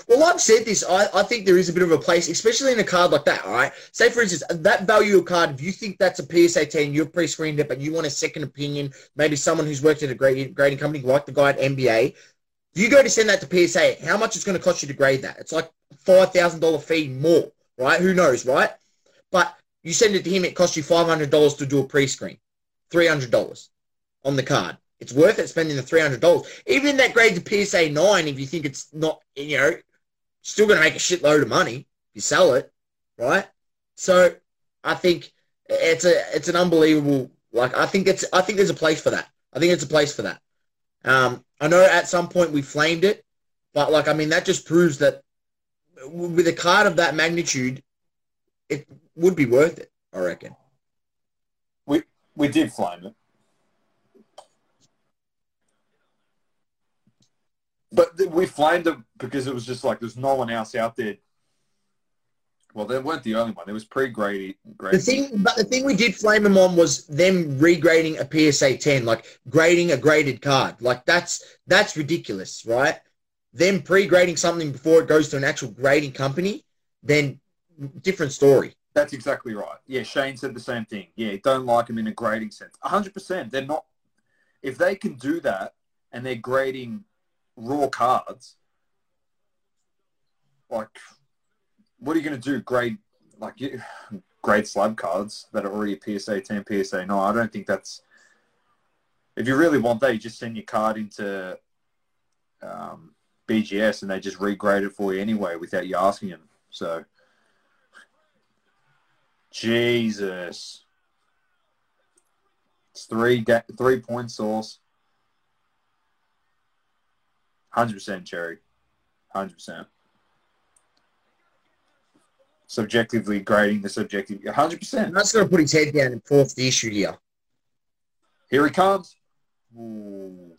Well, I've said this. I, I think there is a bit of a place, especially in a card like that. All right. Say, for instance, that value of card, if you think that's a PSA 10, you've pre screened it, but you want a second opinion, maybe someone who's worked at a grading, grading company like the guy at NBA, you go to send that to PSA, how much it's going to cost you to grade that? It's like $5,000 fee more, right? Who knows, right? But you send it to him, it costs you $500 to do a pre screen, $300 on the card. It's worth it spending the three hundred dollars. Even in that grade to PSA nine, if you think it's not, you know, still going to make a shitload of money if you sell it, right? So I think it's a it's an unbelievable. Like I think it's I think there's a place for that. I think it's a place for that. Um, I know at some point we flamed it, but like I mean that just proves that with a card of that magnitude, it would be worth it. I reckon. We we did flame it. But th- we flamed it because it was just like there's no one else out there. Well, they weren't the only one. There was pre-grading. The thing, but the thing we did flame them on was them regrading a PSA 10, like grading a graded card. Like that's that's ridiculous, right? Them pre-grading something before it goes to an actual grading company, then different story. That's exactly right. Yeah, Shane said the same thing. Yeah, don't like them in a grading sense. 100%. They're not. If they can do that and they're grading raw cards, like, what are you going to do? Grade, like, you, [SIGHS] grade slab cards that are already PSA 10, PSA 9. I don't think that's. If you really want that, you just send your card into um, BGS and they just regrade it for you anyway without you asking them. So. Jesus. It's three three point source. Hundred percent cherry. Hundred percent. Subjectively grading the subjective. Hundred percent. That's going to put his head down and force the issue here. Here he comes. Ooh.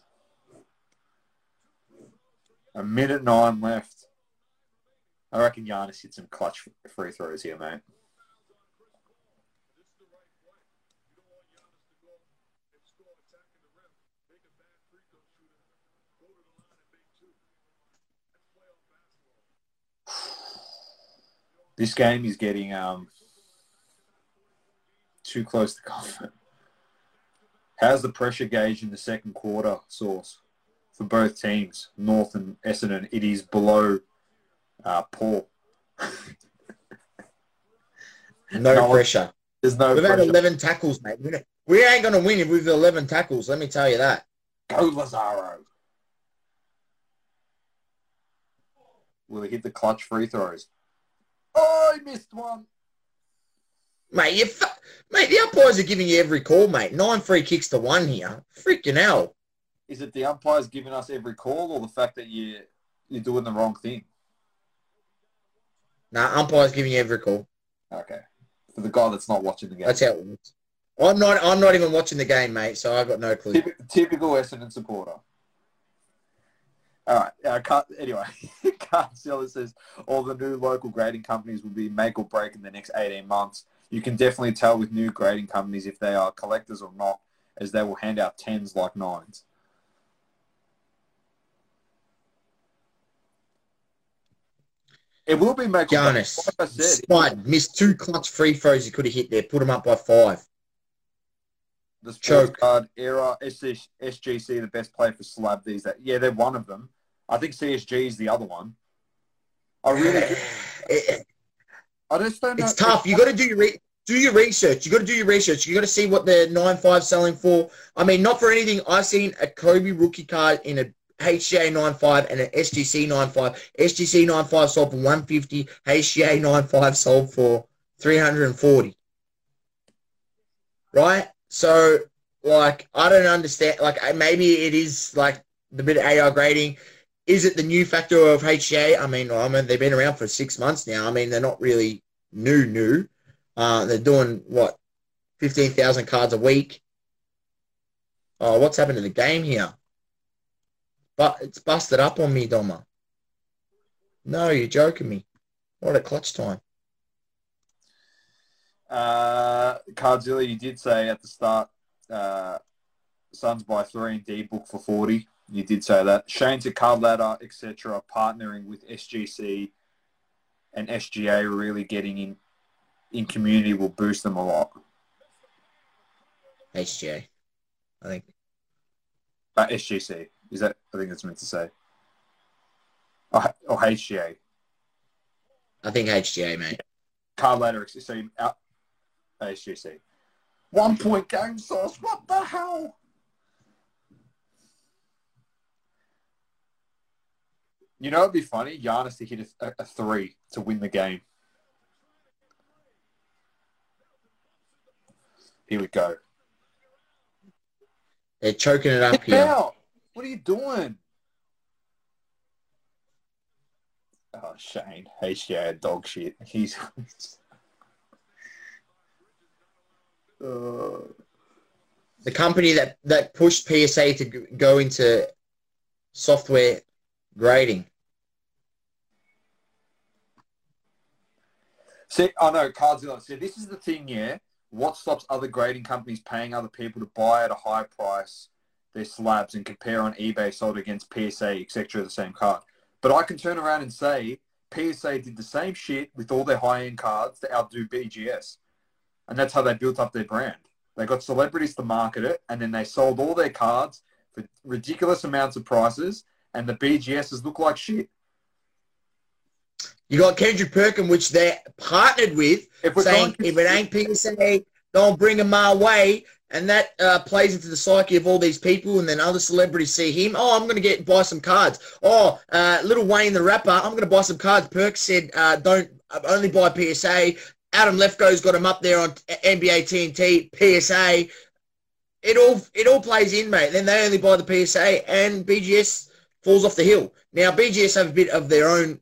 A minute nine left. I reckon Giannis hit some clutch free throws here, mate. This game is getting um too close to comfort. How's the pressure gauge in the second quarter, Source, for both teams, North and Essendon? It is below uh, Paul. [LAUGHS] No, No, pressure. There's no We've had 11 tackles, mate. We- We ain't going to win if we've 11 tackles. Let me tell you that. Go Lazaro. Will he hit the clutch free throws? Oh, he missed one. Mate, you fu- mate, the umpires are giving you every call, mate. Nine free kicks to one here. Freaking hell. Is it the umpires giving us every call or the fact that you, you're doing the wrong thing? Nah, umpires giving you every call. Okay. For the guy that's not watching the game. That's how it works. I'm not. I'm not even watching the game, mate. So I've got no clue. Typ- typical Essendon supporter. All right. Uh, Car- anyway, [LAUGHS] says all the new local grading companies will be make or break in the next 18 months. You can definitely tell with new grading companies if they are collectors or not, as they will hand out tens like nines. It will be make or break. Giannis, Like I said, Spud missed two clutch free throws. He could have hit there. Put him up by five. the Choke. card era, SGC, the best player for slab these days. Yeah, they're one of them. I think CSG is the other one. I really, do- [SIGHS] It- I just don't know. it's tough. You got to do your re- do your research. You got to do your research. You got to see what the nine five selling for. I mean, not for anything. I've seen a Kobe rookie card in a HGA 95 and an SGC 95. SGC 95 sold for 150. HGA 95 sold for 340. Right? So, like, I don't understand. Like, maybe it is like the bit of AR grading. Is it the new factor of HGA? I mean, I mean, they've been around for six months now. I mean, they're not really new, new. Uh, they're doing what, fifteen thousand cards a week. Oh, what's happened to the game here? But it's busted up on me, Doma. No, you're joking me. What a clutch time. Uh, Cardzilla, you did say at the start, uh, Suns by three and D book for 40. You did say that. Shane to card ladder, etc., partnering with SGC and SGA really getting in in community will boost them a lot. HGA, I think. Uh, SGC. Is that, I think that's meant to say. Or, or HGA. I think HGA, mate. Card ladder, so out, HGC. One point game source. What the hell? You know, it'd be funny, Giannis to hit a, a three to win the game. Here we go. They're choking it up Get here. out! What are you doing? Oh, Shane. HGA dog shit. He's. [LAUGHS] uh, The company that, that pushed PSA to go into software grading. See, I know, Cardzilla. See, this is the thing, yeah. What stops other grading companies paying other people to buy at a high price their slabs and compare on eBay sold against PSA, etc., the same card? But I can turn around and say PSA did the same shit with all their high-end cards to outdo BGS. And that's how they built up their brand. They got celebrities to market it, and then they sold all their cards for ridiculous amounts of prices, and the BGSs look like shit. You got Kendrick Perkin, which they're partnered with, saying if it ain't PSA, don't bring him my way. And that uh, plays into the psyche of all these people, and then other celebrities see him. Oh, I'm going to get buy some cards. Oh, uh, Little Wayne the rapper, I'm going to buy some cards. Perk said, uh, don't uh, only buy PSA. Adam Lefkoe's got him up there on NBA TNT PSA. It all it all plays in, mate. Then they only buy the PSA, and BGS falls off the hill. Now BGS have a bit of their own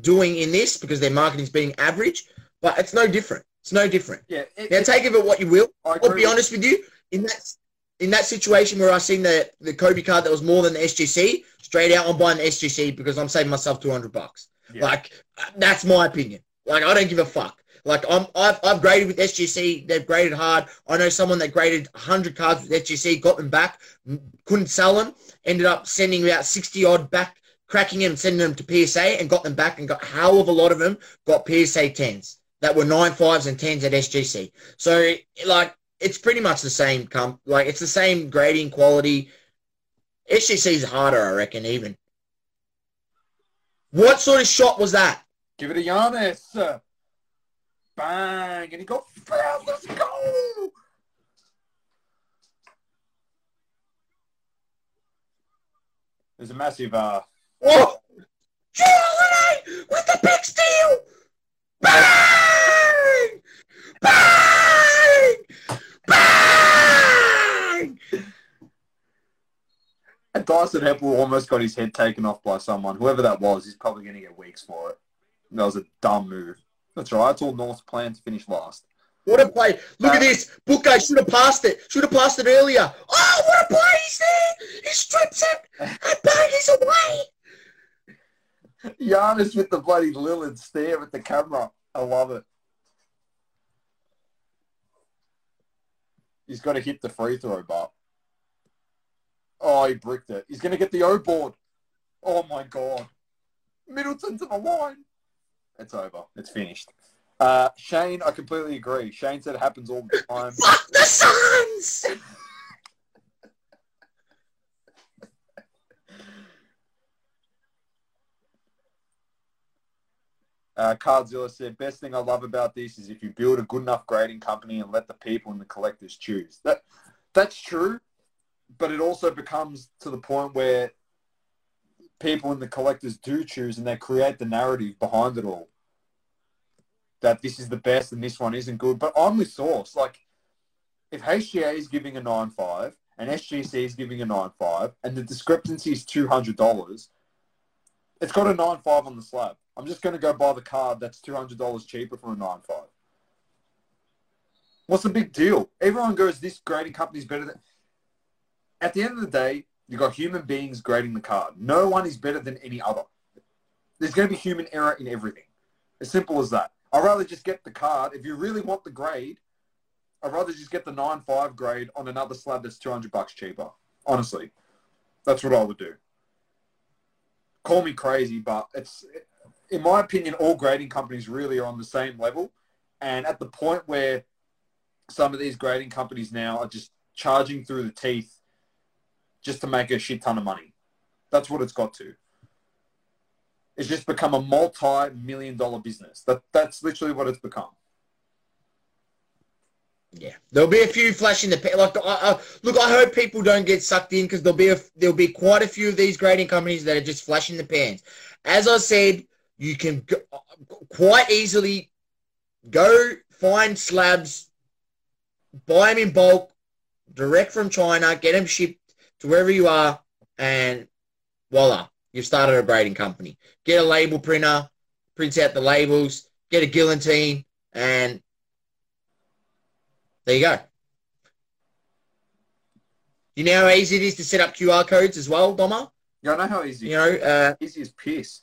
doing in this because their marketing's being average, but it's no different. It's no different. Yeah, it, Now take of it what you will. I'll be honest with you. In that in that situation where I seen the the Kobe card that was more than the SGC, straight out I'm buying the SGC because I'm saving myself two hundred bucks. Yeah. Like that's my opinion. Like I don't give a fuck. Like I'm I've, I've graded with SGC. They've graded hard. I know someone that graded hundred cards with SGC, got them back, couldn't sell them, ended up sending about sixty odd back, cracking them, sending them to PSA, and got them back, and got hell of a lot of them got PSA tens. that were nine fives and tens at SGC. So like it's pretty much the same comp like it's the same grading quality. SGC is harder, I reckon, even. What sort of shot was that? Give it a Giannis. Bang! And he goes. Let's go! There's a massive uh Oh! Holiday with the big steal! Bang! Bang! Bang! And Dyson Heppel almost got his head taken off by someone. Whoever that was, he's probably going to get weeks for it. That was a dumb move. That's right. It's all North's plan to finish last. What a play. Look at this. Booker should have passed it. Should have passed it earlier. Oh, what a play. He's there. He strips it. And bang, he's away. Giannis with the bloody Lillard stare at the camera. I love it. He's got to hit the free throw, but oh, he bricked it. He's going to get the O board. Oh my god, Middleton to the line. It's over. It's finished. Uh, Shane, I completely agree. Shane said it happens all the time. [LAUGHS] Fuck the Suns. Uh, Cardzilla said, best thing I love about this is if you build a good enough grading company and let the people and the collectors choose. That That's true, but it also becomes to the point where people and the collectors do choose and they create the narrative behind it all. That this is the best and this one isn't good. But I'm with Source. Like, if HGA is giving a 9.5 and SGC is giving a 9.5 and the discrepancy is $200, it's got a 9.5 on the slab. I'm just going to go buy the card that's $200 cheaper for a 9.5. What's the big deal? Everyone goes, this grading company's better than... At the end of the day, you've got human beings grading the card. No one is better than any other. There's going to be human error in everything. As simple as that. I'd rather just get the card. If you really want the grade, I'd rather just get the 9.5 grade on another slab that's 200 bucks cheaper. Honestly. That's what I would do. Call me crazy, but it's in my opinion, all grading companies really are on the same level. And at the point where some of these grading companies now are just charging through the teeth just to make a shit ton of money. That's what it's got to. It's just become a multi-million dollar business. That that's literally what it's become. Yeah, there'll be a few flashing the pan. like. I, I, look, I hope people don't get sucked in because there'll be a, there'll be quite a few of these grading companies that are just flashing the pans. As I said, you can go, quite easily go find slabs, buy them in bulk, direct from China, get them shipped to wherever you are, and voila, you've started a grading company. Get a label printer, prints out the labels, get a guillotine, and there you go. You know how easy it is to set up QR codes as well, Bomber? Yeah, I know how easy. You know, uh, easy as piss.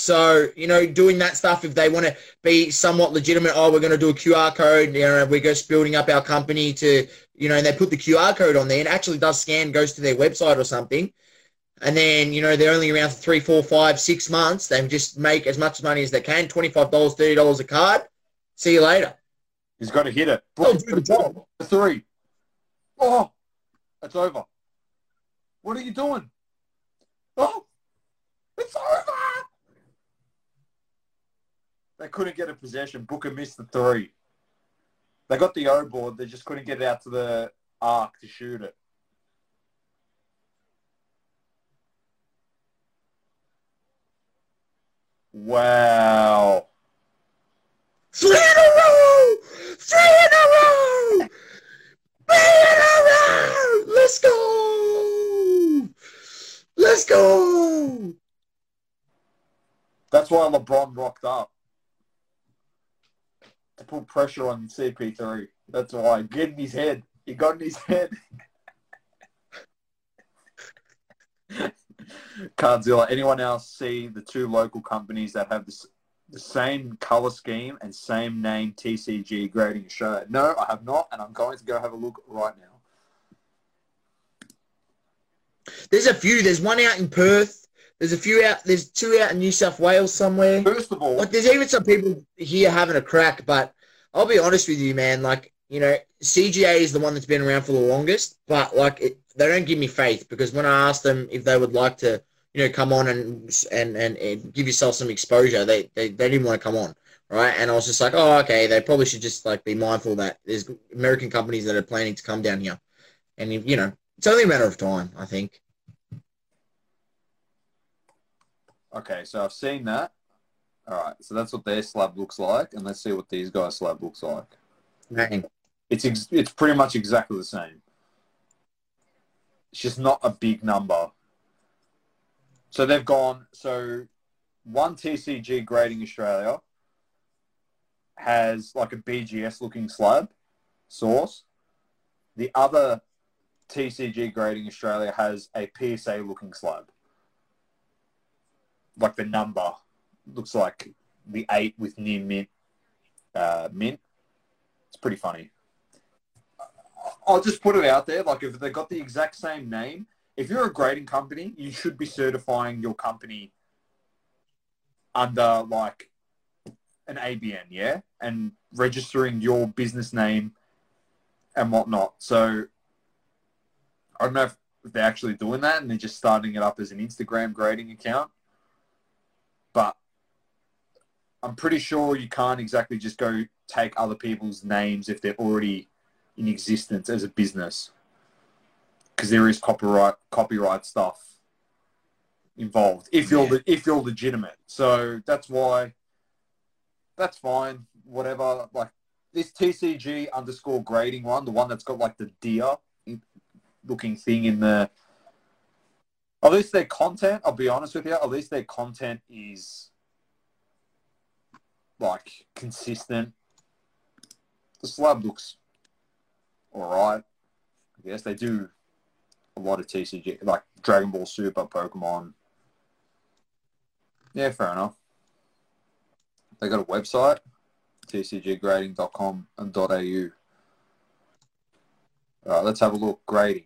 So, you know, doing that stuff, if they want to be somewhat legitimate, oh, we're going to do a QR code, you know, we're just building up our company to, you know, and they put the QR code on there and actually does scan, goes to their website or something. And then, you know, they're only around for three, four, five, six months. They just make as much money as they can, $25, $30 a card. See you later. He's got to hit it. Oh, do the job. Three. Oh, it's over. What are you doing? Oh, it's over. They couldn't get a possession. Booker missed the three. They got the O board. They just couldn't get it out to the arc to shoot it. Wow. Three in a row! Three in a row! Three in a row! Let's go! Let's go! That's why LeBron rocked up to put pressure on CP3. That's why. Get in his head. He got in his head. Cardzilla, anyone else see the two local companies that have this, the same color scheme and same name TCG grading shirt? No, I have not, and I'm going to go have a look right now. There's a few. There's one out in Perth. There's a few out. There's two out in New South Wales somewhere. First of all, Like, there's even some people here having a crack, but I'll be honest with you, man. Like, you know, CGA is the one that's been around for the longest, but like, it, they don't give me faith because when I asked them if they would like to, you know, come on and and and, and give yourself some exposure, they, they they didn't want to come on, right? And I was just like, oh, okay, they probably should just like be mindful that there's American companies that are planning to come down here, and you know, it's only a matter of time, I think. Okay, so I've seen that. All right, so that's what their slab looks like, and let's see what these guys' slab looks like. Man, It's ex- it's pretty much exactly the same. It's just not a big number. So they've gone. So one TCG Grading Australia has like a BGS looking slab source. The other TCG Grading Australia has a PSA looking slab. Like the number looks like the eight with near mint uh, mint. It's pretty funny. I'll just put it out there. Like, if they got the exact same name, if you're a grading company, you should be certifying your company under like an ABN, yeah, and registering your business name and whatnot. So I don't know if they're actually doing that and they're just starting it up as an Instagram grading account, but I'm pretty sure you can't exactly just go take other people's names if they're already in existence as a business because there is copyright copyright stuff involved if you're Yeah. if you're legitimate so that's why that's fine whatever like this tcg underscore grading one the one that's got like the deer looking thing in the at least their content i'll be honest with you at least their content is like consistent the slab looks all right. I guess they do a lot of TCG, like Dragon Ball Super, Pokemon. Yeah, fair enough. They got a website, tcggrading.com and .au. All right, let's have a look. Grading.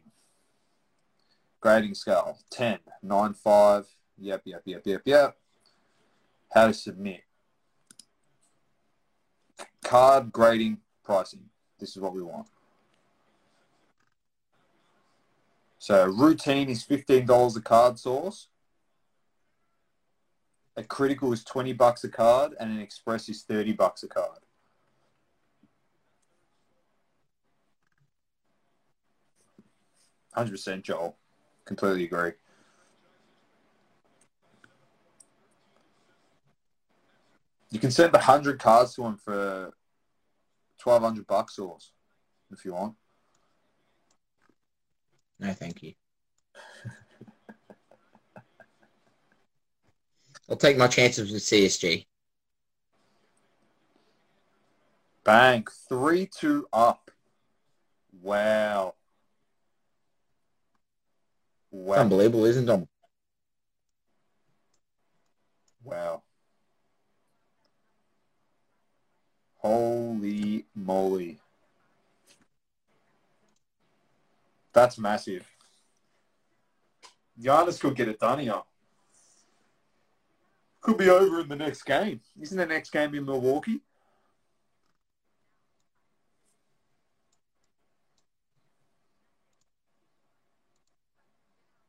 Grading scale, 10, 9, 5. Yep, yep, yep, yep, yep. How to submit. Card grading pricing. This is what we want. So routine is fifteen dollars a card source. A critical is twenty bucks a card, and an express is thirty bucks a card. Hundred percent, Joel. Completely agree. You can send hundred cards to him for twelve hundred bucks, or if you want. No, thank you. [LAUGHS] I'll take my chances with CSG. Bang. 3 2 up. Wow. Wow. unbelievable, isn't it? Wow. Holy moly. That's massive. Giannis could get it done here. Could be over in the next game. Isn't the next game in Milwaukee?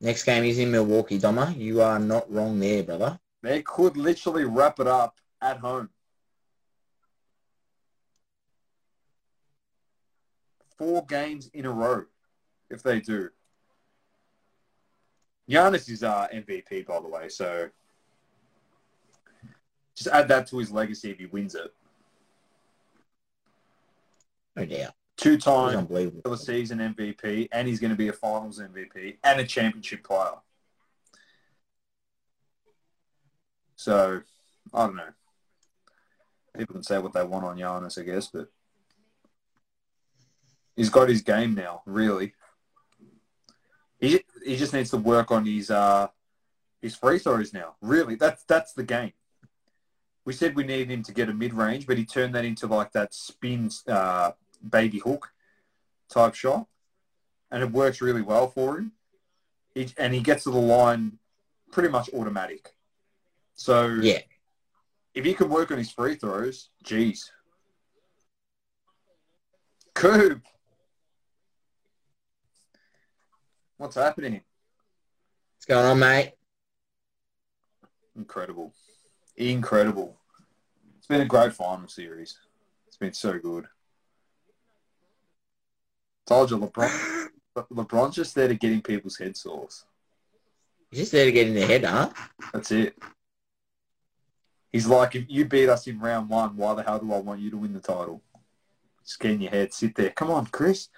Next game is in Milwaukee, Doma. You are not wrong there, brother. They could literally wrap it up at home. Four games in a row, if they do. Giannis is uh, MVP, by the way, so just add that to his legacy if he wins it. No doubt. Two-time regular season MVP, and he's going to be a finals MVP and a championship player. So, I don't know. People can say what they want on Giannis, I guess, but he's got his game now, really. He, he just needs to work on his uh, his free throws now. Really, that's that's the game. We said we needed him to get a mid range, but he turned that into like that spin uh, baby hook type shot, and it works really well for him. He, and he gets to the line pretty much automatic. So Yeah. if he can work on his free throws, geez. Coop. What's happening? What's going on, mate? Incredible. Incredible. It's been a great final series. It's been so good. Told you, LeBron. LeBron's just there to getting people's head sores. He's just there to get in their head, huh? That's it. He's like, if you beat us in round one, why the hell do I want you to win the title? Just get in your head, sit there. Come on, Chris.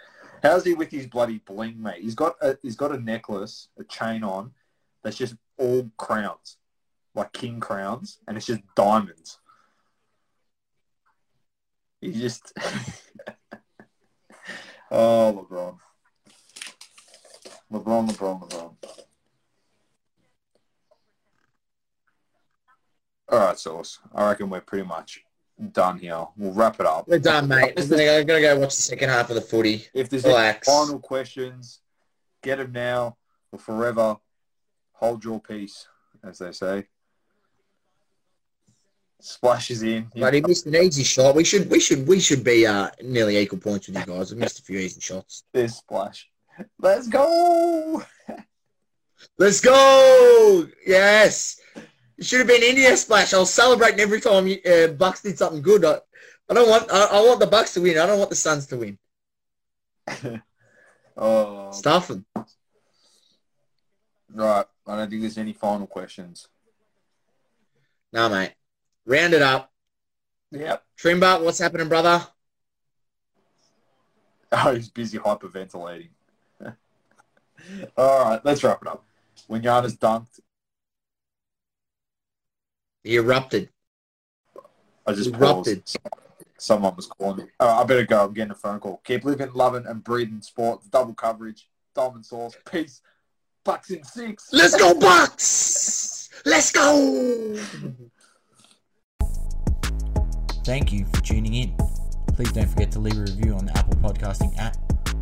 How's he with his bloody bling, mate? He's got a he's got a necklace, a chain on, that's just all crowns, like king crowns, and it's just diamonds. He just [LAUGHS] oh LeBron, LeBron, LeBron, LeBron. All right, Sauce. I reckon we're pretty much done here. We'll wrap it up. We're done, mate. I'm I'm gonna go watch the second half of the footy. If there's Relax. any final questions, get them now or forever. Hold your peace, as they say. Splashes in. But he missed an easy shot. We should, we should, we should be uh, nearly equal points with you guys. We missed a few easy shots. There's splash. Let's go. [LAUGHS] Let's go! Yes, it should have been India splash. I was celebrating every time uh, Bucks did something good. I, I don't want, I, I want the Bucks to win. I don't want the Suns to win. [LAUGHS] Oh, Stuff right. I don't think there's any final questions. No, mate. Round it up. Yep. Trimbar, what's happening, brother? [LAUGHS] Oh, he's busy hyperventilating. [LAUGHS] All right, let's wrap it up. When Giannis dunked, He erupted. I just Erupted. paused. Someone was calling me. Oh, I better go. I'm getting a phone call. Keep living, loving, and breathing sports. Double coverage. Diamond Sauce. Peace. Bucks in six. Let's go, [LAUGHS] Bucks! Let's go! Thank you for tuning in. Please don't forget to leave a review on the Apple Podcasting app.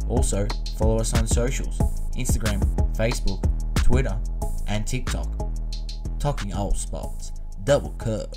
Also, follow us on socials Instagram, Facebook, Twitter, and TikTok. Talking all sports. Double curve.